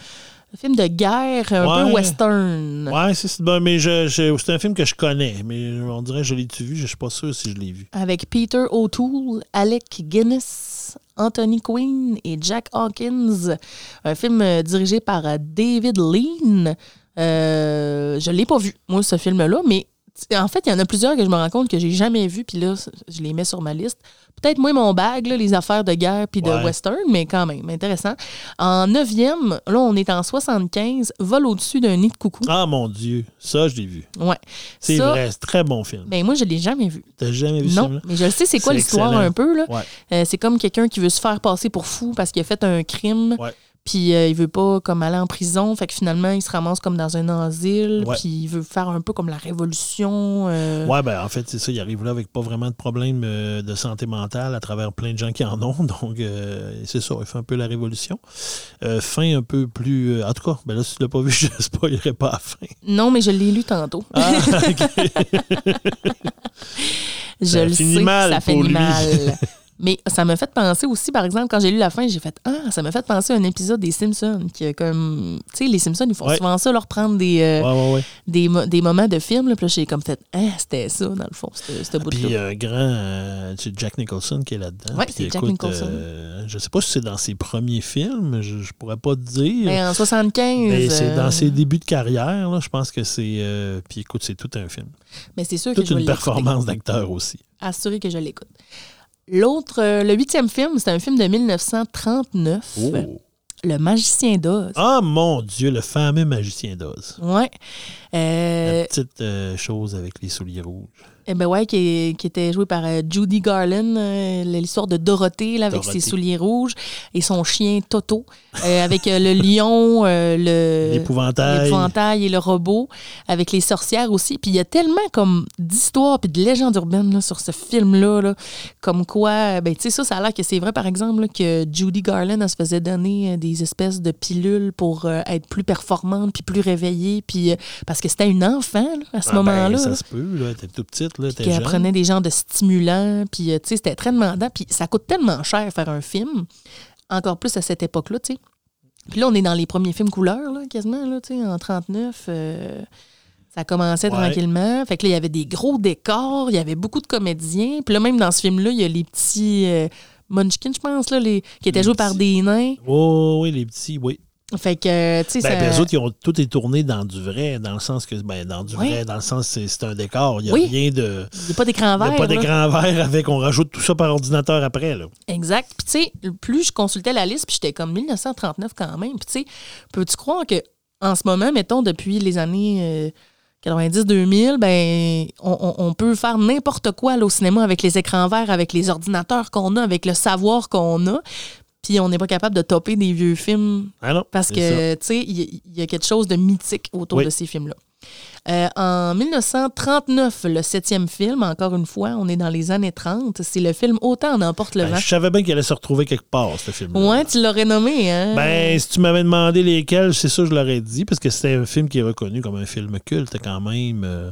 un film de guerre, un peu western. Ouais, c'est ben, mais je, je- c'est un film que je connais, mais on dirait que je l'ai-tu vu, je suis pas sûr si je l'ai vu. Avec Peter O'Toole, Alec Guinness, Anthony Quinn et Jack Hawkins. Un film euh, dirigé par euh, David Lean. Euh, je l'ai pas vu, moi, ce film-là, mais en fait, il y en a plusieurs que je me rends compte que j'ai jamais vu, puis là, je les mets sur ma liste. Peut-être moins mon bag, là, les affaires de guerre puis de Ouais. western, mais quand même, intéressant. En neuvième, là, on est en 75, Vol au-dessus d'un nid de coucou. Ah mon Dieu, ça, je l'ai vu. Ouais. C'est Ça, vrai, c'est très bon film. Ben, moi, je l'ai jamais vu. T'as jamais vu ce Non, mais je le sais, c'est quoi l'histoire un peu, là. Ouais. Euh, c'est comme quelqu'un qui veut se faire passer pour fou parce qu'il a fait un crime. Ouais. Puis euh, il veut pas comme aller en prison. Fait que finalement, il se ramasse comme dans un asile. Puis il veut faire un peu comme la révolution. euh, Ouais, ben en fait, c'est ça. Il arrive là avec pas vraiment de problème euh, de santé mentale à travers plein de gens qui en ont. Donc, euh, c'est ça. Il fait un peu la révolution. Fin un peu plus. en tout cas, ben là, si tu l'as pas vu, je ne spoilerai pas à fin. Non, mais je l'ai lu tantôt. Ah, ok. je Ça le finit sais, mal ça pour finit lui. mal. Mais ça m'a fait penser aussi, par exemple, quand j'ai lu la fin, j'ai fait Ah, ça m'a fait penser à un épisode des Simpsons. Qui, comme, tu sais, les Simpsons, ils font Ouais. souvent ça, leur prendre des, euh, Ouais, ouais, ouais. des, mo- des moments de film. Là, puis j'ai comme fait Ah, c'était ça, dans le fond, ce ce bout-là. Puis un grand, euh, c'est Jack Nicholson qui est là-dedans. Puis, c'est Jack Nicholson. euh, je sais pas si c'est dans ses premiers films, je, je pourrais pas te dire. Ben, en 75. mais c'est euh, dans ses débuts de carrière, là, je pense que c'est. euh, puis écoute, c'est tout un film. Mais c'est sûr que je une performance d'acteur aussi. Assuré que je l'écoute. L'autre, euh, le huitième film, c'est un film de 1939, Oh. Le Magicien d'Oz. Ah mon Dieu, le fameux magicien d'Oz. Ouais. Euh, La petite euh, chose avec les souliers rouges. Eh ben ouais, qui, qui était joué par euh, Judy Garland, euh, l'histoire de Dorothée là, avec Dorothée. ses souliers rouges et son chien Toto, euh, avec le lion, le L'épouvantail. et le robot, avec les sorcières aussi. Puis il y a tellement comme d'histoires puis de légendes urbaines là, sur ce film-là, là, comme quoi, ben tu sais ça, ça a l'air que c'est vrai par exemple là, que Judy Garland elle se faisait donner des espèces de pilules pour être plus performante puis plus réveillée, puis parce que c'était une enfant là, à ce Ah ben, moment-là. ça là se peut, là. T'es tout petite, là. Prenait des genres de stimulants, puis euh, tu sais, c'était très demandant, puis ça coûte tellement cher faire un film, encore plus à cette époque-là, tu sais. Puis là, on est dans les premiers films couleurs, là, quasiment, là, tu sais, en 39. euh, ça commençait Ouais. tranquillement. Fait que là, il y avait des gros décors, il y avait beaucoup de comédiens. Puis là, même dans ce film-là, il y a les petits euh, Munchkins, je pense, là, les, qui étaient Les joués par des nains. Oh, oui, les petits, oui. Fait que, euh, tu sais, Ben, ça... autres, ils ont, tout est tourné dans du vrai, dans le sens que, ben, dans du Oui. vrai, dans le sens c'est c'est un décor. Il n'y a Oui. rien de. il n'y a pas d'écran Il n'y vert. a pas d'écran vert avec, on rajoute tout ça par ordinateur après, là. Exact. Puis, tu sais, plus je consultais la liste, puis j'étais comme 1939 quand même. Puis, tu sais, peux-tu croire que en ce moment, mettons, depuis les années euh, 90-2000, ben, on, on- on peut faire n'importe quoi là, au cinéma avec les écrans verts, avec les ordinateurs qu'on a, avec le savoir qu'on a. Puis, on n'est pas capable de topper des vieux films Ah non. parce que, tu sais, il y, a quelque chose de mythique autour Oui. de ces films-là. Euh, en 1939, le septième film, encore une fois, on est dans les années 30, c'est le film Autant en emporte le. Ben, vent. je savais bien qu'il allait se retrouver quelque part, ce film-là. Ouais, tu l'aurais nommé, hein? Ben, si tu m'avais demandé lesquels, c'est ça, je l'aurais dit, parce que c'était un film qui est reconnu comme un film culte quand même. euh,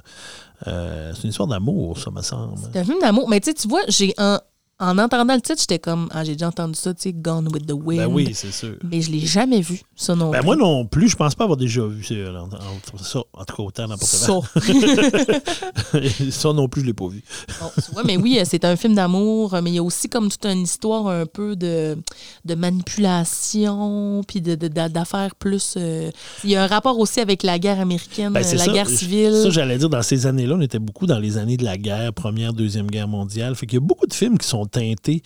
euh, c'est une histoire d'amour, ça me semble. C'est un film d'amour. Mais tu sais, tu vois, j'ai en, en entendant le titre, j'étais comme, ah, j'ai déjà entendu ça, tu sais, Gone with the Wind. Ben oui, c'est sûr. Mais je l'ai jamais vu, ça non Ben plus. moi non plus, je pense pas avoir déjà vu ça. en- en- ça, en tout cas, autant n'importe Ça. quoi. ça non plus, je l'ai pas vu. Bon, tu vois, mais oui, euh, c'est un film d'amour, euh, mais il y a aussi comme toute une histoire un peu de, de manipulation, puis de, de- d'affaires plus. euh, il y a un rapport aussi avec la guerre américaine, Ben, la ça. guerre civile. Ça, j'allais dire, dans ces années-là, on était beaucoup dans les années de la guerre, première, deuxième guerre mondiale. Fait qu'il y a beaucoup de films qui sont teintés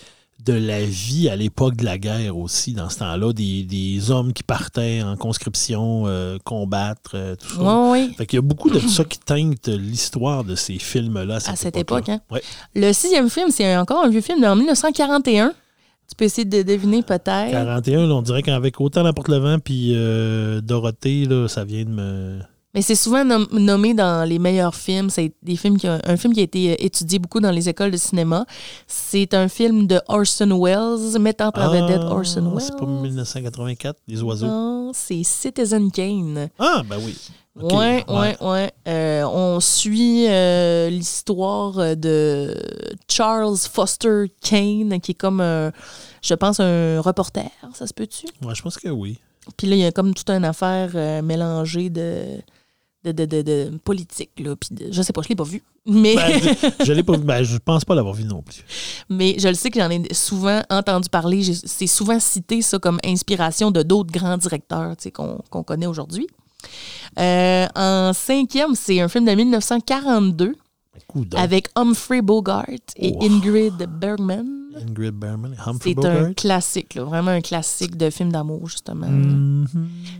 de la vie à l'époque de la guerre aussi, dans ce temps-là. Des, des hommes qui partaient en conscription, euh, combattre, euh, tout ça. Ouais, ouais. Fait qu'il y a beaucoup de ça qui teinte l'histoire de ces films-là à cette, À cette époque-là. époque, hein. Ouais. Le sixième film, c'est encore un vieux film de 1941. Tu peux essayer de deviner peut-être. 41, là, on dirait qu'avec autant n'importe le vent puis euh, Dorothée, là, ça vient de me. Mais c'est souvent nom- nommé dans les meilleurs films. C'est des films qui ont- un film qui a été euh, étudié beaucoup dans les écoles de cinéma. C'est un film de Orson Welles, mettant en vedette Orson Welles. Ah, C'est pas 1984, Les oiseaux. Non, c'est Citizen Kane. Ah, ben oui. Ok, ouais, ouais, ouais. Euh, on suit euh, l'histoire de Charles Foster Kane, qui est comme, un- je pense, un reporter, ça se peut-tu? Ouais, je pense que oui. Puis là, il y a comme toute une affaire euh, mélangée de, de, de, de, de politique. Là, puis de- je sais pas, je l'ai pas vu. Mais, Ben, je, je l'ai pas vu. Ben, je pense pas l'avoir vu non plus. mais je le sais que j'en ai souvent entendu parler. C'est souvent cité, ça, comme inspiration de d'autres grands directeurs tu sais, qu'on qu'on connaît aujourd'hui. Euh, en cinquième, c'est un film de 1942 Coudon. avec Humphrey Bogart et. Ingrid Bergman. Ingrid Bergman et Humphrey C'est un Bogart. classique, là, vraiment un classique de film d'amour, justement. Mhm.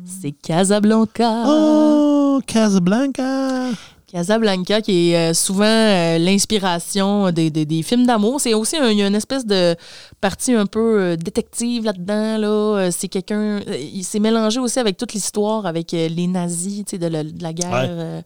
C'est Casablanca. Oh, Casablanca! Casablanca, qui est euh, souvent euh, l'inspiration des, des- des films d'amour. C'est aussi un- il y a une espèce de partie un peu euh, détective là-dedans. Là. C'est quelqu'un. Il s'est mélangé aussi avec toute l'histoire, avec euh, les nazis, tu sais, de, la- de la guerre. Ouais.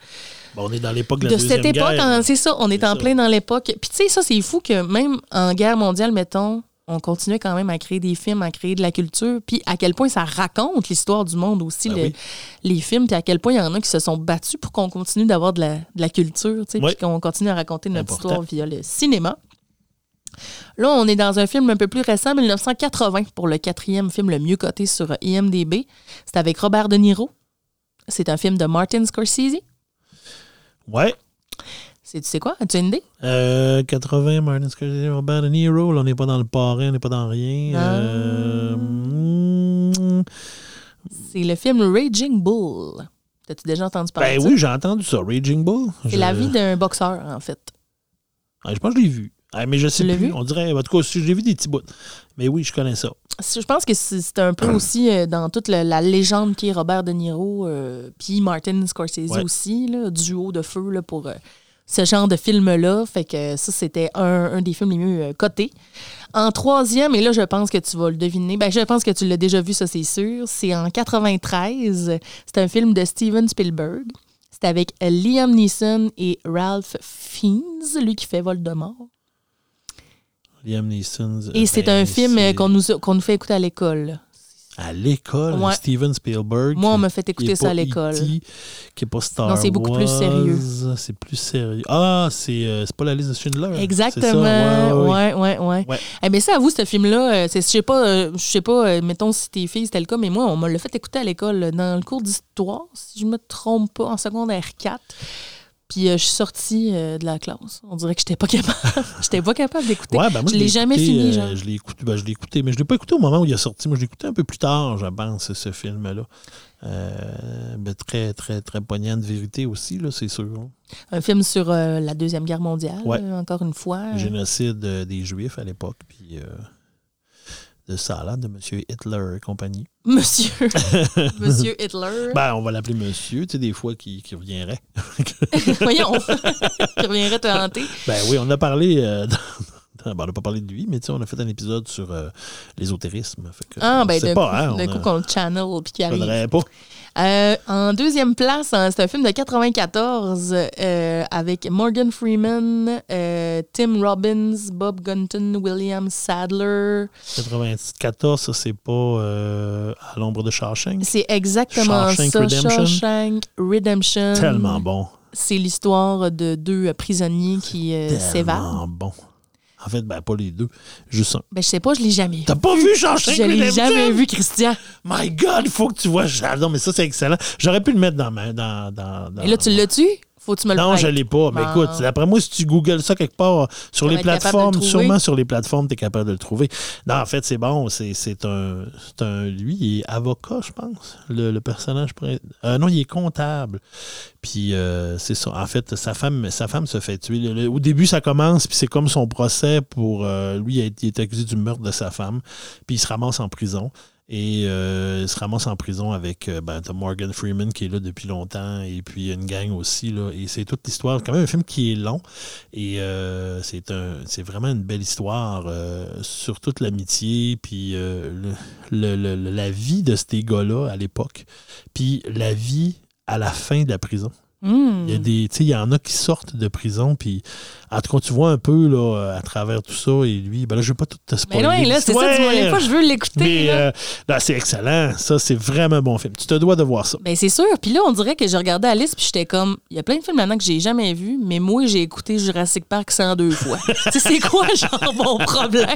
Bon, on est dans l'époque de la de Deuxième cette époque, c'est ça, on est, en ça. plein dans l'époque. Puis tu sais, ça, c'est fou que même en guerre mondiale, mettons, on continuait quand même à créer des films, à créer de la culture, puis à quel point ça raconte l'histoire du monde aussi, Ben le- oui. les films, puis à quel point il y en a qui se sont battus pour qu'on continue d'avoir de la, de la culture, tu sais, Oui. puis qu'on continue à raconter notre Important. histoire via le cinéma. Là, on est dans un film un peu plus récent, 1980, pour le quatrième film le mieux coté sur IMDB. C'est avec Robert De Niro. C'est un film de Martin Scorsese. Ouais. C'est, tu sais quoi? As-tu une idée? Euh, 80, Martin Scorsese, Robert De Niro. Là, on n'est pas dans le parrain, on n'est pas dans rien. Euh, mm, C'est le film Raging Bull. T'as-tu déjà entendu parler ben de ça? oui, j'ai entendu ça. Raging Bull. C'est Je- la vie d'un boxeur, en fait. Ah, je pense que je l'ai vu. Ah, mais je sais plus. vu? On dirait, en tout cas, j'ai vu des petits bouts. Mais oui, je connais ça. Je pense que c'est un peu aussi euh, dans toute la légende qui est Robert De Niro, euh, puis Martin Scorsese Ouais. aussi, là, duo de feu là, pour euh, ce genre de film-là. Fait que ça, c'était un, un des films les mieux euh, cotés. En troisième, et là, je pense que tu vas le deviner, ben, je pense que tu l'as déjà vu, ça, c'est sûr. C'est en 93. C'est un film de Steven Spielberg. C'est avec euh, Liam Neeson et Ralph Fiennes, lui qui fait Voldemort. Liam Neeson. Et c'est ben, un film euh, qu'on nous, qu'on nous fait écouter à l'école. À l'école, Ouais. Steven Spielberg. Moi, on m'a fait écouter ça à l'école. E.T., qui n'est pas Star Non, c'est beaucoup plus sérieux. C'est plus sérieux. Ah, c'est euh, pas la liste de Schindler. c'est ça? Exactement. Ouais, ouais, ouais. Ouais, ouais. Eh bien, ça, à vous, ce film-là, euh, je sais pas, euh, je sais pas, euh, mettons si tes filles, c'était le cas, mais moi, on m'a l'a fait écouter à l'école, dans le cours d'histoire, si je me trompe pas, en secondaire 4. Puis euh, je suis sortie euh, de la classe. On dirait que j'étais pas capable. j'étais pas capable d'écouter. Ouais, ben moi, je l'ai jamais écouté, fini, euh, genre. je l'ai écouté, ben, je l'ai écouté, mais je l'ai pas écouté au moment où il est sorti. Moi, je l'ai écouté un peu plus tard, je pense, ce film-là. Ben, très, très, très poignant de vérité aussi, là, c'est sûr. hein. Un film sur la Deuxième Guerre mondiale, Ouais. encore une fois. Le génocide des Juifs à l'époque, puis de ça, là, de M. Hitler et compagnie. Monsieur. Monsieur Hitler. Ben, on va l'appeler monsieur, tu sais, des fois, qui, qui reviendrait. Voyons. Qui reviendrait te hanter. Ben oui, on a parlé. euh, dans- dans- ben, on n'a pas parlé de lui, mais tu sais, on a fait un épisode sur euh, l'ésotérisme. Ah, ben, d'un pas, coup, hein, d'un on coup qu'on le channel puis qu'il arrive. faudrait pas. Euh, en deuxième place, hein, c'est un film de 94 euh, avec Morgan Freeman, euh, Tim Robbins, Bob Gunton, William Sadler. 94, ça, c'est pas à l'ombre de Shawshank? C'est exactement Shawshank ça. Redemption? Shawshank Redemption. Tellement bon. C'est l'histoire de deux prisonniers qui s'évadent. Tellement bon. En fait, ben, pas les deux. Juste un. Ben, je sais pas, je l'ai jamais vu. T'as pas vu Shawshank Je l'ai jamais vu, Christian. My God, il faut que tu vois. Non, mais ça, c'est excellent. J'aurais pu le mettre dans ma. Dans, dans, dans- Et là, tu l'as-tu? Faut que tu me le Non, je l'ai pas. Mais écoute, d'après moi, si tu googles ça quelque part sur les plateformes, sûrement sur les plateformes, tu es capable de le trouver. Non, en fait, c'est bon. C'est un, un. Lui, il est avocat, je pense. Le, le personnage. Euh, non, il est comptable. Puis euh, c'est ça. En fait, sa femme, sa femme se fait tuer. Le- le- au début, ça commence, puis c'est comme son procès pour. euh, lui, il est accusé du meurtre de sa femme. Puis il se ramasse en prison. Et euh, il se ramasse en prison avec euh, ben, Morgan Freeman qui est là depuis longtemps et puis une gang aussi. Là, et c'est toute l'histoire. C'est quand même un film qui est long. Et euh, c'est un c'est vraiment une belle histoire euh, sur toute l'amitié, puis le, le- le- la vie de ces gars-là à l'époque. Puis la vie à la fin de la prison. Hmm. Il y a des, il y en a qui sortent de prison, puis en tout cas, tu vois un peu là, à travers tout ça, et lui, ben là, je vais pas tout te Mais spoiler. non, là, c'est ça, tu pas, je veux l'écouter. Mais là. euh, là, c'est excellent. Ça, c'est vraiment un bon film. Tu te dois de voir ça. Ben c'est sûr. Puis là, on dirait que j'ai regardé la liste puis j'étais comme, il y a plein de films maintenant que j'ai jamais vus, mais moi, j'ai écouté Jurassic Park 102 fois. tu sais, c'est quoi, genre, mon problème?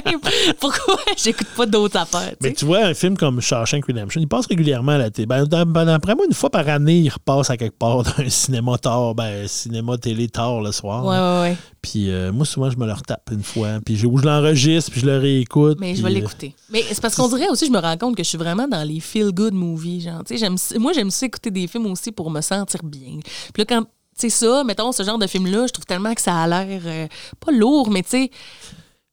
Pourquoi j'écoute pas d'autres affaires? Mais tu vois, un film comme Shawshank Redemption, il passe régulièrement à la télé. Ben, ben, D'après moi, une fois par année, il repasse à quelque part dans un cinéma tard, ben, cinéma télé tard le soir. Ouais, ouais, ouais. Puis euh, moi, souvent, je me le retape une fois. Puis je, ou je l'enregistre, puis je le réécoute. Mais puis, je vais euh, l'écouter. Mais c'est parce qu'on dirait aussi, je me rends compte que je suis vraiment dans les feel-good movies. Genre, j'aime, moi, j'aime ça écouter des films aussi pour me sentir bien. Puis là, quand, sais, ça, mettons, ce genre de film-là, je trouve tellement que ça a l'air, euh, pas lourd, mais tu sais,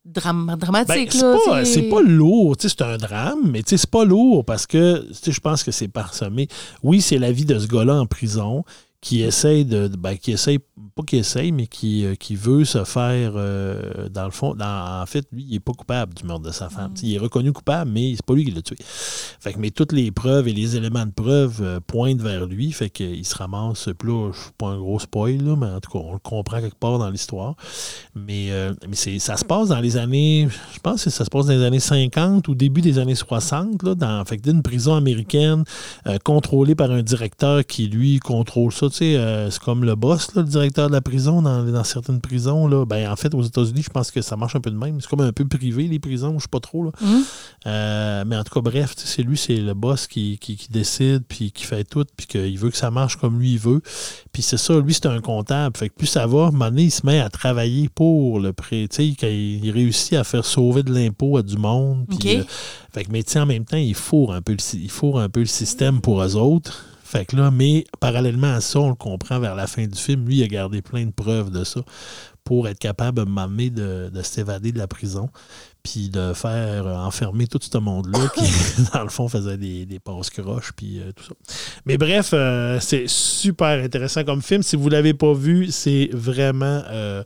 dram- Ben, dramatique, c'est pas, c'est pas lourd, tu sais, c'est un drame, mais tu sais, c'est pas lourd parce que tu sais, je pense que c'est parsemé. Oui, c'est la vie de ce gars-là en prison qui essaye de. Ben, qui essaye, pas qui essaye, mais qui, euh, qui veut se faire, euh, dans le fond, dans- en fait, lui, il est pas coupable du meurtre de sa femme. Sais, Il est reconnu coupable, mais c'est pas lui qui l'a tué. Fait que, mais toutes les preuves et les éléments de preuve euh, pointent vers lui, fait qu'il se ramasse, puis là, je suis pas un gros spoil, là, mais en tout cas, on le comprend quelque part dans l'histoire. Mais, mais c'est, ça se passe dans les années, je pense que ça se passe dans les années 50 ou début des années 60, là, dans, fait que d'une prison américaine contrôlée par un directeur qui, lui, contrôle ça. Euh, c'est comme le boss, là, le directeur de la prison dans, dans certaines prisons. Là. Ben, en fait, aux États-Unis, je pense que ça marche un peu de même. C'est comme un peu privé, les prisons, je sais pas trop. Là. Mhm. Euh, mais en tout cas, bref, c'est lui, c'est le boss qui, qui, qui décide, puis qui fait tout, puis qu'il veut que ça marche comme lui il veut. Puis c'est ça, lui, c'est un comptable. Fait que plus ça va, à un moment donné, il se met à travailler pour le prêt. Tu sais, quand il, il réussit à faire sauver de l'impôt à du monde. puis, euh, fait que, mais en même temps, il fourre un peu le, il fourre un peu le système pour eux autres. Fait que là, mais parallèlement à ça, on le comprend vers la fin du film, lui, il a gardé plein de preuves de ça pour être capable, moment donné, de, de s'évader de la prison puis de faire euh, enfermer tout ce monde-là qui, dans le fond, faisait des, des passes-croches, puis euh, tout ça. Mais bref, euh, c'est super intéressant comme film. Si vous ne l'avez pas vu, c'est vraiment euh,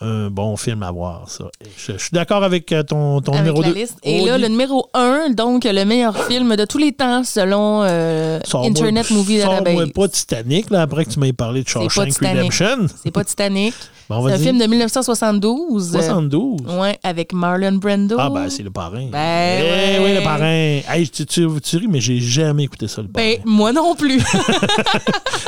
un bon film à voir, ça. Je, je suis d'accord avec euh, ton, ton Avec numéro la 2. liste. Et là, le numéro 1, donc le meilleur film de tous les temps selon euh, Internet Movie Sors-moi Database. pas Titanic, là, après que tu m'aies parlé de Shawshank. Redemption. C'est pas Titanic. Bon, C'est un film de 1972. euh, 72. Ouais, avec Marlon Brando. Ah, ben, c'est le parrain. Ben, Eh ouais. oui, le parrain. Hey, tu, tu, tu ris, mais j'ai jamais écouté ça, le parrain. Ben, moi non plus.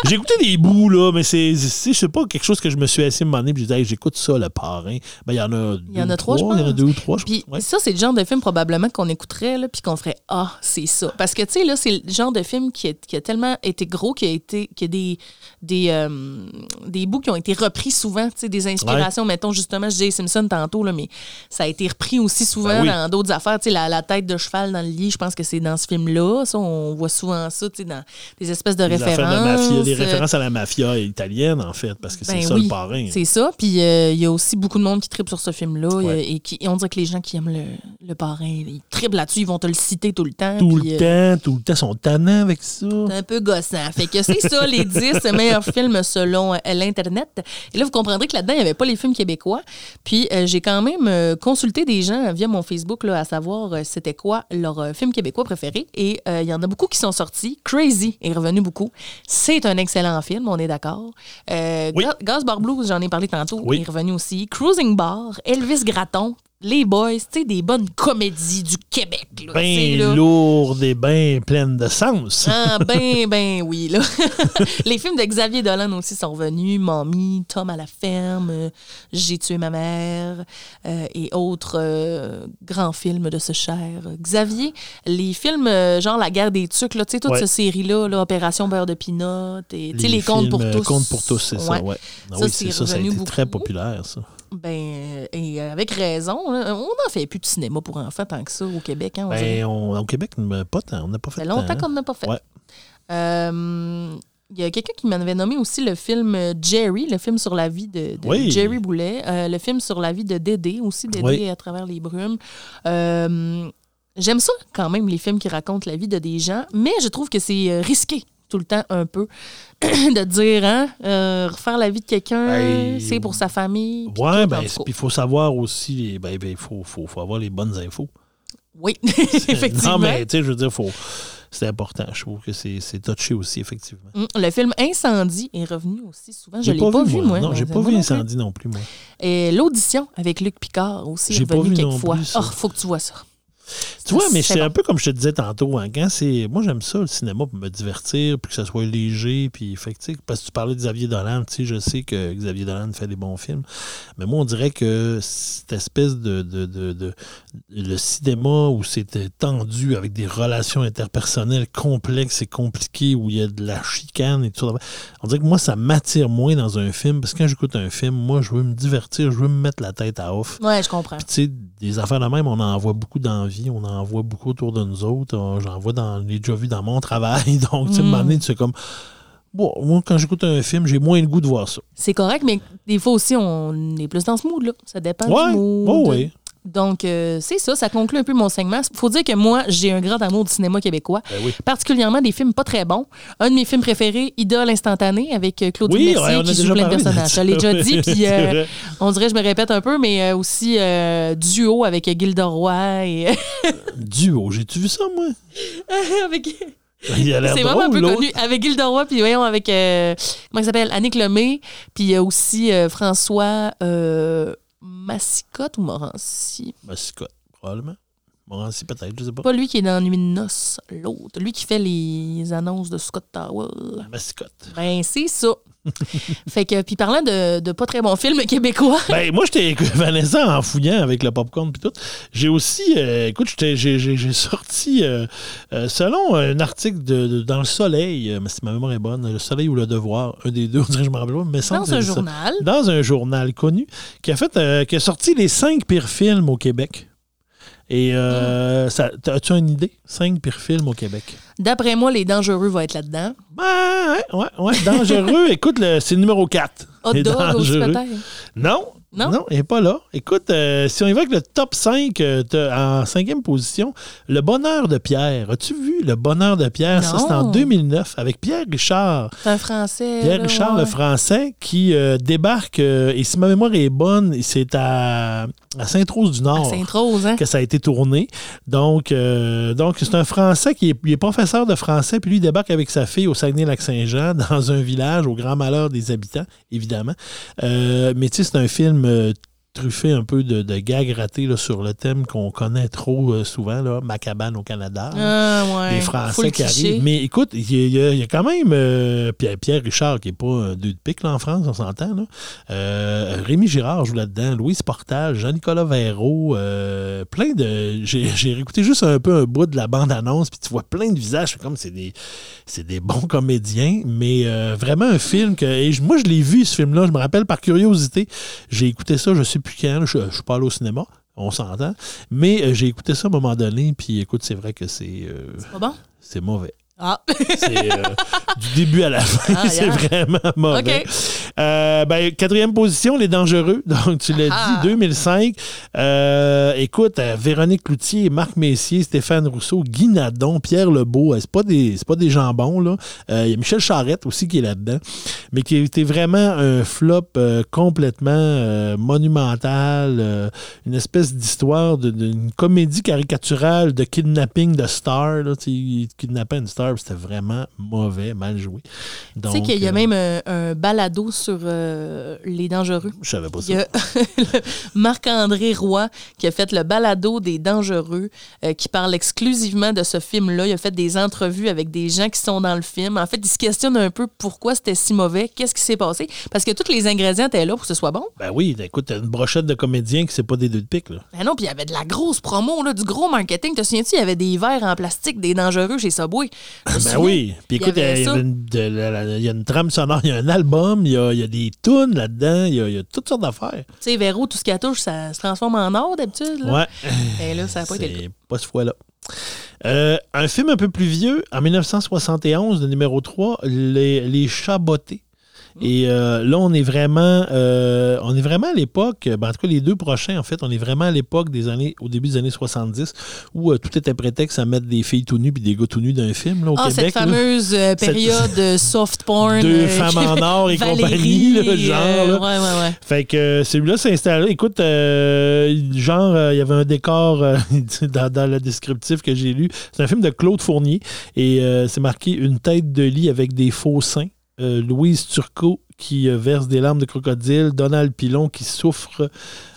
J'ai écouté des bouts, là, mais c'est, c'est- je sais pas, quelque chose que je me suis assis à un moment donné, puis j'ai dit, Hey, j'écoute ça, le parrain. Ben, il y en a Il y en a trois, je Il y en a pense. deux ou trois, je Puis pense. Ouais. ça, c'est le genre de film probablement qu'on écouterait, là, puis qu'on ferait Ah, c'est ça. Parce que, tu sais, là, c'est le genre de film qui a, qui a tellement été gros, qui a été. qui a des, des, euh, des bouts qui ont été repris souvent, tu sais, des inspirations. Mettons, justement, je disais Simpson tantôt, là, mais ça a été repris aussi souvent Ben oui. dans d'autres affaires. Tu sais, la, la tête de cheval dans le lit, je pense que c'est dans ce film-là. Ça, on voit souvent ça, tu sais, dans des espèces de références. affaires de mafia, des euh, références à la mafia italienne, en fait, parce que c'est ben ça oui, le parrain. C'est ça. Puis euh, il y a aussi beaucoup de monde qui tripe sur ce film-là. Ouais. Et, qui, et on dirait que les gens qui aiment le, le parrain, ils trippent là-dessus, ils vont te le citer tout le temps. Tout puis, le euh, temps, tout le temps, ils sont tannants avec ça. c'est un peu gossant. Fait que c'est ça, les 10 meilleurs films selon euh, l'Internet. Et là, vous comprendrez que là-dedans, il n'y avait pas les films québécois. Puis, euh, j'ai quand même euh, consulté des gens via mon Facebook là, à savoir euh, c'était quoi leur film québécois préféré. Et il y en a beaucoup qui sont sortis. Crazy est revenu beaucoup. C'est un excellent film, on est d'accord. Oui. Gas Bar Blues, j'en ai parlé tantôt, Oui. est revenu aussi. Cruising Bar, Elvis Gratton, Les Boys, tu sais, des bonnes comédies du Québec. Là, Ben là. lourde et ben pleine de sens. Ah, ben, ben oui, là. Les films de Xavier Dolan aussi sont revenus. Mamie, Tom à la ferme, J'ai tué ma mère euh, et autres euh, grands films de ce cher Xavier. Les films euh, genre La guerre des tucs, là, tu sais, toute Ouais. cette série-là, là, Opération beurre de pinot, et les, contes films, pour euh, tous. Contes pour tous, c'est ça, Ouais. ouais. Ah Ça, oui, c'est c'est ça, ça a été très beaucoup. populaire, ça. Ben, euh, et avec raison, là, on n'en fait plus de cinéma pour enfants tant que ça au Québec. Hein, on. Ben, on- au Québec, pas tant. On n'a pas fait Ça fait longtemps hein. qu'on n'a pas fait. Ouais. Euh, Il y a quelqu'un qui m'avait nommé aussi le film euh, Jerry, le film sur la vie de, de Oui. Jerry Boulet, euh, le film sur la vie de Dédé, aussi Dédé Oui. à travers les brumes. Euh, J'aime ça quand même, les films qui racontent la vie de des gens, mais je trouve que c'est euh, risqué tout le temps un peu de dire, hein, euh, refaire la vie de quelqu'un, Ben, c'est pour sa famille. tout, ben, il faut savoir aussi, ben, ben, il faut, faut, faut avoir les bonnes infos. Oui, effectivement. Non, mais tu sais, je veux dire, faut. c'est important. Je trouve que c'est touché aussi, effectivement. Hum, Le film Incendie est revenu aussi souvent. Je J'ai l'ai pas, vu, moi. Non, j'ai Mais pas vu. Incendie non plus, moi. Et l'audition avec Luc Picard aussi est J'ai pas revenu vu quelques non fois. plus, ça. Oh, faut que tu vois ça. Tu vois, mais C'est bon. un peu comme je te disais tantôt. Hein, quand c'est, moi, j'aime ça, le cinéma, pour me divertir, puis que ça soit léger. Puis, fait parce que tu parlais de Xavier Dolan. Je sais que Xavier Dolan fait des bons films. Mais moi, on dirait que cette espèce de. de, de, de- le cinéma où c'était tendu avec des relations interpersonnelles complexes et compliquées, où il y a de la chicane et tout ça. On dirait que moi, ça m'attire moins dans un film. Parce que quand j'écoute un film, moi, je veux me divertir, je veux me mettre la tête à off. Ouais, je comprends. Puis, tu sais, des affaires de même, on en voit beaucoup la vie, on en voit beaucoup autour de nous autres. Euh, J'en vois dans, l'ai déjà vu dans mon travail. Donc, tu sais, tu sais, comme. Bon, moi, quand j'écoute un film, j'ai moins le goût de voir ça. C'est correct, mais des fois aussi, on est plus dans ce mood-là. Ça dépend Ouais, du mood. oh, oui. Donc, euh, c'est ça, ça conclut un peu mon segment. faut dire que moi, j'ai un grand amour du cinéma québécois, Ben oui. particulièrement des films pas très bons. Un de mes films préférés, Idole instantanée, avec euh, Claude Oui, Mercier, ouais, qui joue plein de personnages. Je l'ai déjà dit, puis euh, on dirait que je me répète un peu, mais euh, aussi Duo avec Gilda Roy. Et Duo, j'ai-tu vu ça, moi? avec... Il C'est vraiment un peu connu. Avec Gilda Roy, puis voyons, avec, comment il s'appelle, Annick Lemay, puis il y a aussi François Massicotte ou Morancy? Mascotte, probablement. Morancy, peut-être, je sais pas. Pas lui qui est dans Nuit de noces, l'autre. Lui qui fait les annonces de Scott Tower. Mascotte. Ben, c'est ça. fait que, puis parlant de, de pas très bons films québécois, Ben, moi, j'étais Vanessa en fouillant avec le popcorn puis tout. J'ai aussi, euh, écoute, j'ai sorti, euh, euh, selon un article de, de- dans Le Soleil, mais si ma mémoire est bonne, Le Soleil ou Le Devoir, un des deux, on dirait que je me rappelle pas, mais dans un ça. journal, Dans un journal connu, qui a fait, euh, qui a sorti les cinq pires films au Québec. Et euh, as-tu une idée? Cinq pires films au Québec. d'après moi, Les Dangereux vont être là-dedans. Ben, ouais, ouais, ouais. Dangereux, écoute, c'est le numéro 4. Hot Dog aussi, peut-être. Non. Non? Non, elle n'est pas là. Écoute, euh, si on y va avec le top 5, euh, en cinquième position, Le Bonheur de Pierre. As-tu vu Le Bonheur de Pierre? Ça, c'est en 2009 avec Pierre Richard. C'est un français. Pierre là, Richard, ouais. le français, qui euh, débarque, et si ma mémoire est bonne, c'est à, à Sainte-Rose-du-Nord hein? que ça a été tourné. Donc, donc c'est un Français qui est, il est professeur de français, puis lui, il débarque avec sa fille au Saguenay-Lac-Saint-Jean, dans un village, au grand malheur des habitants, évidemment. Mais tu sais, c'est un film euh, truffé un peu de, de gags ratés là, sur le thème qu'on connaît trop euh, souvent, là, Macabane au Canada. Ouais. Les Full Français qui cliché. arrivent. Mais écoute, il y, a- y y quand même euh, Pierre, Pierre Richard, qui n'est pas un deux de pique là, en France, on s'entend. Là. Euh, Rémi Girard joue là-dedans, Louise Portal, Jean-Nicolas Véraud, euh, plein de. J'ai réécouté juste un peu un bout de la bande-annonce, puis tu vois plein de visages, c'est comme c'est des, c'est des bons comédiens, mais euh, vraiment un film que. et moi, je l'ai vu, ce film-là, je me rappelle par curiosité. J'ai écouté ça, je sais plus quand, je, je suis pas allé au cinéma. On s'entend. Mais euh, j'ai écouté ça à un moment donné, puis écoute, c'est vrai que c'est euh, Pas bon? c'est mauvais. Ah, C'est euh, du début à la fin, Ah, c'est vraiment mauvais. Euh, ben, quatrième position, Les Dangereux. Donc, tu l'as Ah. dit, 2005. Euh, écoute, Véronique Cloutier, Marc Messier, Stéphane Rousseau, Guy Nadon, Pierre Lebeau. c'est pas des, c'est pas des jambons, là. Il y a Michel Charette aussi qui est là-dedans. Mais qui a été vraiment un flop complètement monumental. une espèce d'histoire d'une comédie caricaturale de kidnapping de star. Là, kidnappait une star, c'était vraiment mauvais, mal joué. tu sais qu'il y a euh, même un, un balado sur euh, Les Dangereux. Je savais pas Il ça. Marc-André Roy qui a fait le balado des dangereux, euh, qui parle exclusivement de ce film-là. Il a fait des entrevues avec des gens qui sont dans le film. En fait, il se questionne un peu pourquoi c'était si mauvais, qu'est-ce qui s'est passé? Parce que tous les ingrédients étaient là pour que ce soit bon. Ben oui, écoute, t'as une brochette de comédiens qui c'est pas des deux de pique, là. Ben non, puis il y avait de la grosse promo, là, du gros marketing. Te souviens-tu, il y avait des verres en plastique, des dangereux chez Subway. Ben souviens. oui. Puis écoute, il y, a une, y a trame sonore, il y a un album, il y a, il y a des tunes là-dedans, il y a, il y a toutes sortes d'affaires. Tu sais, Véro, tout ce qu'elle touche, ça se transforme en or d'habitude. là. Ouais. Et là, ça n'a pas été le pas ce fois-là. Euh, un film un peu plus vieux, en 1971, le numéro 3, Les, les Chats bottés. Et euh, là, on est vraiment, euh, on est vraiment à l'époque, ben, en tout cas les deux prochains, en fait, on est vraiment à l'époque des années, au début des années 70, où euh, tout était prétexte à mettre des filles tout nues puis des gars tout nus dans un film là, au Ah, Québec. cette fameuse période de soft porn. Deux femmes en or et compagnie, là, genre. là. ouais, ouais, ouais. Fait que celui-là s'est installé. Écoute, genre, il y avait un décor dans, dans le descriptif que j'ai lu. C'est un film de Claude Fournier et c'est marqué une tête de lit avec des faux seins. Euh, Louise Turcot qui euh, verse des larmes de crocodile, Donald Pilon qui souffre,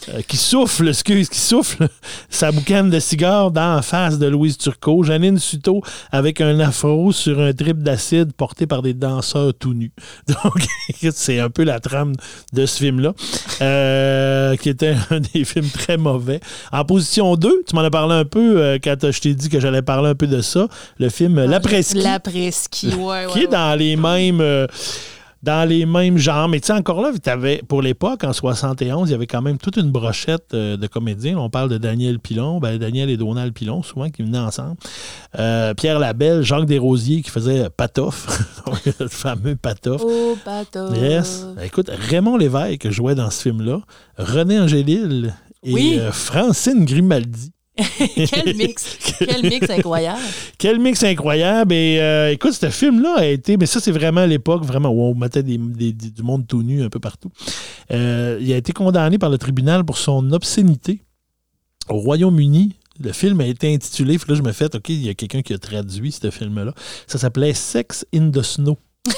euh, qui souffle, excuse, qui souffle sa boucane de cigare dans la face de Louise Turcot, Janine Suto avec un afro sur un trip d'acide porté par des danseurs tout nus. Donc, c'est un peu la trame de ce film-là, euh, qui était un des films très mauvais. En position 2, tu m'en as parlé un peu euh, quand je t'ai dit que j'allais parler un peu de ça, le film La Presqu'île La presqu'île, ouais, ouais. qui est ouais. dans les mêmes dans les mêmes genres. Mais tu sais, encore là, pour l'époque, en 71, il y avait quand même toute une brochette euh, de comédiens. On parle de Daniel Pilon, ben, Daniel et Donald Pilon, souvent, qui venaient ensemble. Euh, Pierre Labelle, Jacques Desrosiers, qui faisait Patoff, le fameux Patoff. Oh, bateau. Yes. Écoute, Raymond Lévesque jouait dans ce film-là. René Angélil et Oui. euh, Francine Grimaldi. Quel mix. Quel mix incroyable. Quel mix incroyable. Et euh, écoute, ce film-là a été. Mais ça, c'est vraiment l'époque vraiment où on mettait des- des- des- du monde tout nu un peu partout. Euh, il a été condamné par le tribunal pour son obscénité au Royaume-Uni. Le film a été intitulé. Puis là, je me fais, OK, il y a quelqu'un qui a traduit ce film-là. Ça s'appelait Sex in the Snow.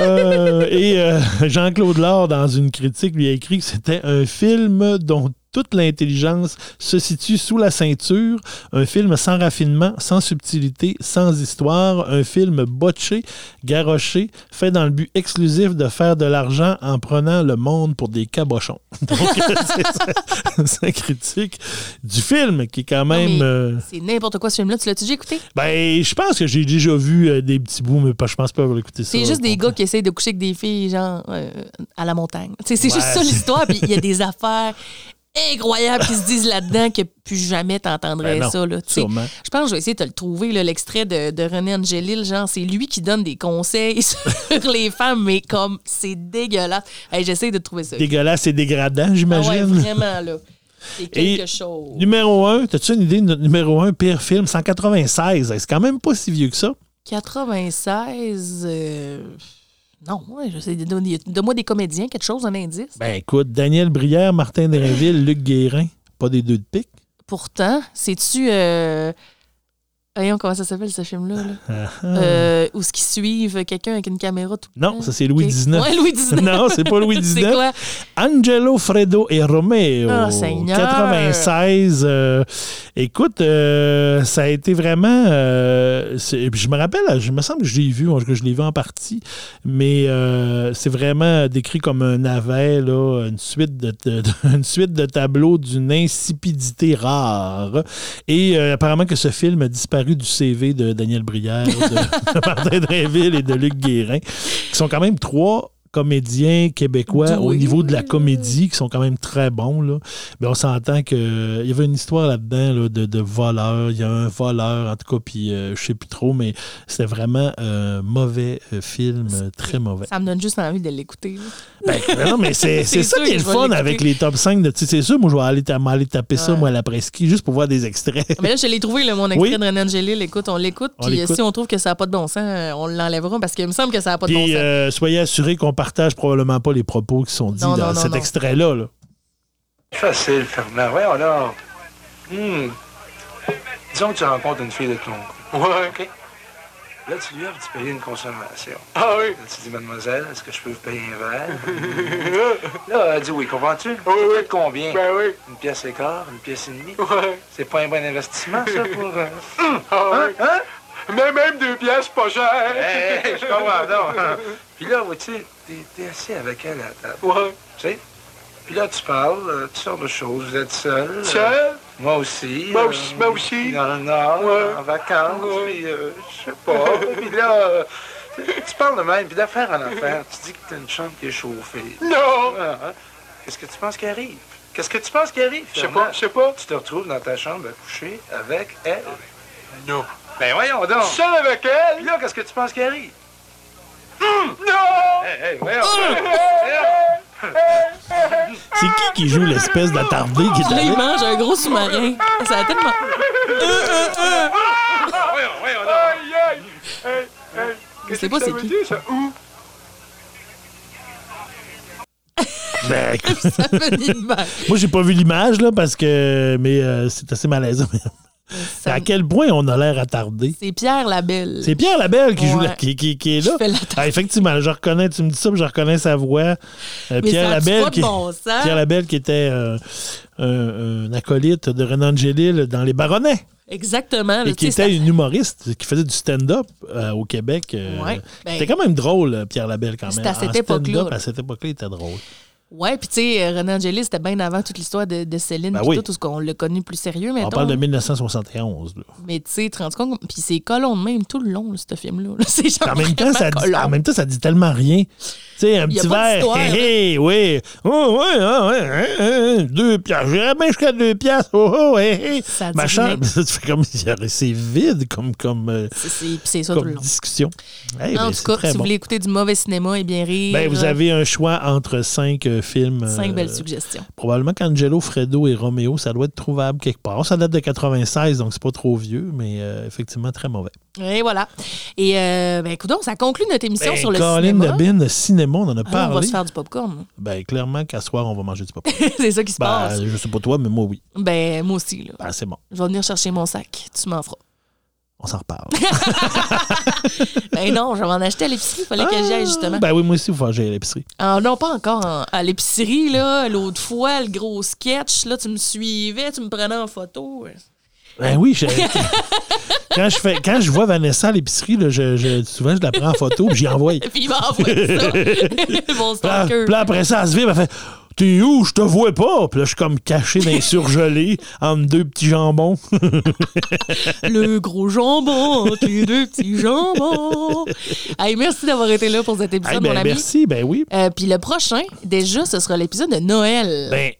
Euh, et Jean-Claude Laure, dans une critique, lui a écrit que c'était un film dont toute l'intelligence se situe sous la ceinture, un film sans raffinement, sans subtilité, sans histoire, un film botché, garoché, fait dans le but exclusif de faire de l'argent en prenant le monde pour des cabochons. Donc, c'est sa- critique du film qui est quand même... euh, C'est n'importe quoi ce film-là. Tu l'as-tu déjà écouté? ben, je pense que j'ai déjà vu euh, des petits bouts, mais pas, je pense pas avoir écouté ça. C'est juste des gars qui essayent de coucher avec des filles, genre, euh, à la montagne. C'est juste ça l'histoire. Puis il y a des affaires incroyables qui se disent là-dedans que plus jamais t'entendrais Ben ça. Là, sûrement. Je pense que je vais essayer de te le trouver, l'extrait de, de René Angélil. Genre, c'est lui qui donne des conseils sur les femmes, mais comme c'est dégueulasse. Hey, J'essaie de trouver ça. Dégueulasse et dégradant, Ah j'imagine. ouais, vraiment, là. C'est quelque Et chose. Numéro 1, t'as-tu une idée de notre numéro 1 pire film? 196. C'est quand même pas si vieux que ça. 96. euh, Non, ouais, je sais. Donne- Donne-moi des comédiens, quelque chose, un indice. Ben écoute, Daniel Brière, Martin Drainville, Luc Guérin. Pas des deux de pique. Pourtant, c'est-tu. Euh... Voyons comment ça s'appelle ce film-là. là? Ah, ah. Euh, où ce qui suivent quelqu'un avec une caméra tout le Non, temps? ça c'est Louis. XIX. Ouais, Louis XIX. non, c'est pas Louis c'est XIX. quoi? Angelo, Fredo et Romeo. Ah, Seigneur. 96. euh, écoute, euh, ça a été vraiment. euh, je me rappelle, je me semble que je l'ai vu, cas, je l'ai vu en partie, mais c'est vraiment décrit comme un navet, là, une suite de, de- une suite de tableaux d'une insipidité rare. Et apparemment que ce film a disparu du CV de Daniel Brière, de, Martin Drainville et de Luc Guérin, qui sont quand même trois comédiens québécois au niveau de la comédie qui sont quand même très bons. Là. Mais on s'entend qu'il y avait une histoire là-dedans là, de, de voleur. Il y a un voleur, en tout cas, puis euh, je sais plus trop, mais c'était vraiment un mauvais euh, film, euh, très mauvais. Ça me donne juste envie de l'écouter. là. Ben, non, mais c'est ça qui est que le fun avec les top 5. de- C'est sûr, moi, je vais aller, taper ça, moi, à la presqu'île, juste pour voir des extraits. Mais là, je l'ai trouvé, mon extrait Oui. de René Angélil. Écoute, on l'écoute. Puis euh, si on trouve que ça n'a pas de bon sens, euh, on l'enlèvera parce qu'il me semble que ça n'a pas de bon sens. euh, soyez assurés qu'on partage probablement pas les propos qui sont dits Non, dans non, cet extrait-là. là. Facile, Fernand. Ouais, alors. Hmm. Disons que tu rencontres une fille de ton goût. Ouais. OK. Là, tu lui offres de payer une consommation. Ah oui. Là, tu dis, mademoiselle, est-ce que je peux vous payer un verre? là, elle dit oui, comprends-tu? Oui, oui. combien? Ben oui. Une pièce et quart, une pièce et demie? Ouais. C'est pas un bon investissement, ça, pour... euh, hein? Hein? Mais même deux pièces, pas cher. Hey, hey, je comprends, non. Puis là, tu sais, t'es- assis avec elle à la table. Ouais. Tu sais? Puis là, tu parles, euh, toutes sortes de choses. Vous êtes seul. Seul? moi aussi. Moi aussi. Moi aussi. Dans le Nord, en vacances. Puis, euh, je sais pas. puis là, euh, tu parles de même. Puis d'affaire en affaire, tu dis que t'as une chambre qui est chauffée. Non! Qu'est-ce que tu penses qui arrive? Qu'est-ce que tu penses qui arrive? Je sais pas, je sais pas. Tu te retrouves dans ta chambre à coucher avec elle. Non. Ben voyons donc. Seul avec elle? Puis là, qu'est-ce que tu penses qui arrive? Hum! Hey, hey, voyons. C'est qui qui joue l'espèce d'attardé qui est Là, il mange un gros sous-marin. Ça a tellement. Voyons, voyons, non. Je sais pas c'est qui. ça? Où? Ben, moi, j'ai pas vu l'image, là, parce que. Mais euh, c'est assez malaisant. Ça à quel point on a l'air attardé? C'est Pierre Labelle. C'est Pierre Labelle qui joue là, qui, qui- qui est là. Ah, effectivement, je reconnais, tu me dis ça, puis je reconnais sa voix. Euh, Mais Pierre Labelle qui bon? Pierre Labelle qui était euh, un, un acolyte de Renan Angélil dans Les Baronnets Exactement. et qui était une humoriste qui faisait du stand-up euh, au Québec. euh, Ouais. Ben, C'était quand même drôle, Pierre Labelle, quand même. C'était à cette époque-là. À cette époque-là, il était drôle. Ouais, puis tu sais, René Angélis, c'était bien avant toute l'histoire de, de Céline, Ben oui. tout, tout ce qu'on l'a connu plus sérieux, On parle de 1971. là. Mais tu sais, tu te rends compte, puis c'est colon de même tout le long, là, ce film-là. là. C'est genre En même, temps, ça dit, colon. en même temps, ça dit tellement rien. Sais, un petit verre, hé, hé, oui. Oh, ah, ouais, hein, hein, deux piastres. J'irais bien jusqu'à deux piastres. Oh, oh, hé, hé. Tu fais comme, c'est vide comme, comme, euh, C'est- C'est c'est ça tout comme discussion. Eh en ben, tout c'est cas, si vous voulez écouter du mauvais cinéma et bien rire, Ben, vous avez un choix entre cinq euh, films. cinq euh, belles suggestions. Probablement qu'Angelo, Fredo et Roméo, ça doit être trouvable quelque part. Ça date de 96, donc c'est pas trop vieux, mais euh, effectivement très mauvais. Et voilà. Et euh, ben, écoute, ça conclut notre émission Ben, sur le Colin cinéma. de Bin, cinéma, on en a Ah, on va parlé. se faire du popcorn. Ben, clairement qu'à soir, on va manger du popcorn. c'est ça qui se ben, passe. je sais pas toi, mais moi, oui. Ben, moi aussi, là. Ben, c'est bon. Je vais venir chercher mon sac. Tu m'en feras. On s'en reparle. Ben non, je vais m'en acheter à l'épicerie. Il fallait que j'y aille, justement. Ben oui, moi aussi, il faut que j'aille à l'épicerie. Ah, non, pas encore en- à l'épicerie, là. L'autre fois, le gros sketch, là, tu me suivais, tu me prenais en photo. Ben oui, je- quand, je fais, quand je vois Vanessa à l'épicerie, là, je, je- souvent, je la prends en photo et j'y envoie. Puis il ça. Mon Puis stalker. puis là, après ça, elle se vire, elle fait T'es où? Je te vois pas. Puis là, je suis comme caché dans les surgelés entre deux petits jambons. Le gros jambon, tes deux petits jambons. Hey, merci d'avoir été là pour cet épisode, ben, mon ami. merci, ben oui. Euh, Puis le prochain, déjà, ce sera l'épisode de Noël. Ben,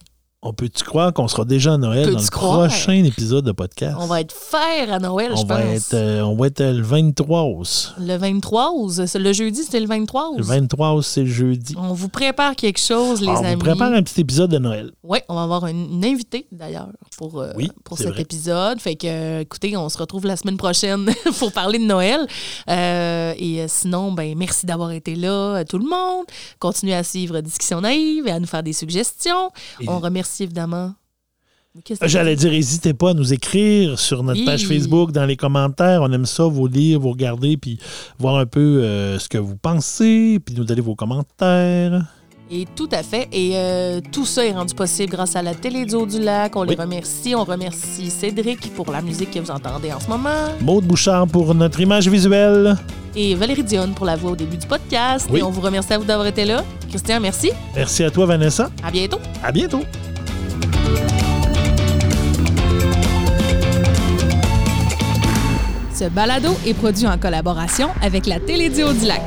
on peut-tu croire qu'on sera déjà à Noël dans le croire? prochain épisode de podcast? On va être faire à Noël, On je va pense. être, euh, on va être euh, le 23 os. Le 23, c'est le jeudi, c'était le 23. Le 23 os, c'est jeudi. On vous prépare quelque chose, les Alors, amis. on prépare un petit épisode de Noël. Oui, on va avoir une, une invitée d'ailleurs pour, euh, Oui, pour c'est cet vrai. épisode. Fait que, euh, écoutez, on se retrouve la semaine prochaine pour parler de Noël. Et sinon, ben merci d'avoir été là, tout le monde. Continuez à suivre Discussion Naïve et à nous faire des suggestions. Et- On remercie évidemment. J'allais dire, n'hésitez pas à nous écrire sur notre page. Facebook, dans les commentaires. On aime ça, vous lire, vous regarder, puis voir un peu euh, ce que vous pensez, puis nous donner vos commentaires. Et tout à fait. Et euh, tout ça est rendu possible grâce à la Télé du Haut du Lac. On les remercie. On remercie Cédric pour la musique que vous entendez en ce moment. Maude Bouchard pour notre image visuelle. Et Valérie Dionne pour la voix au début du podcast. Oui. Et on vous remercie à vous d'avoir été là. Christian, merci. Merci à toi, Vanessa. À bientôt. À bientôt. Ce balado est produit en collaboration avec la Télédio du Lac.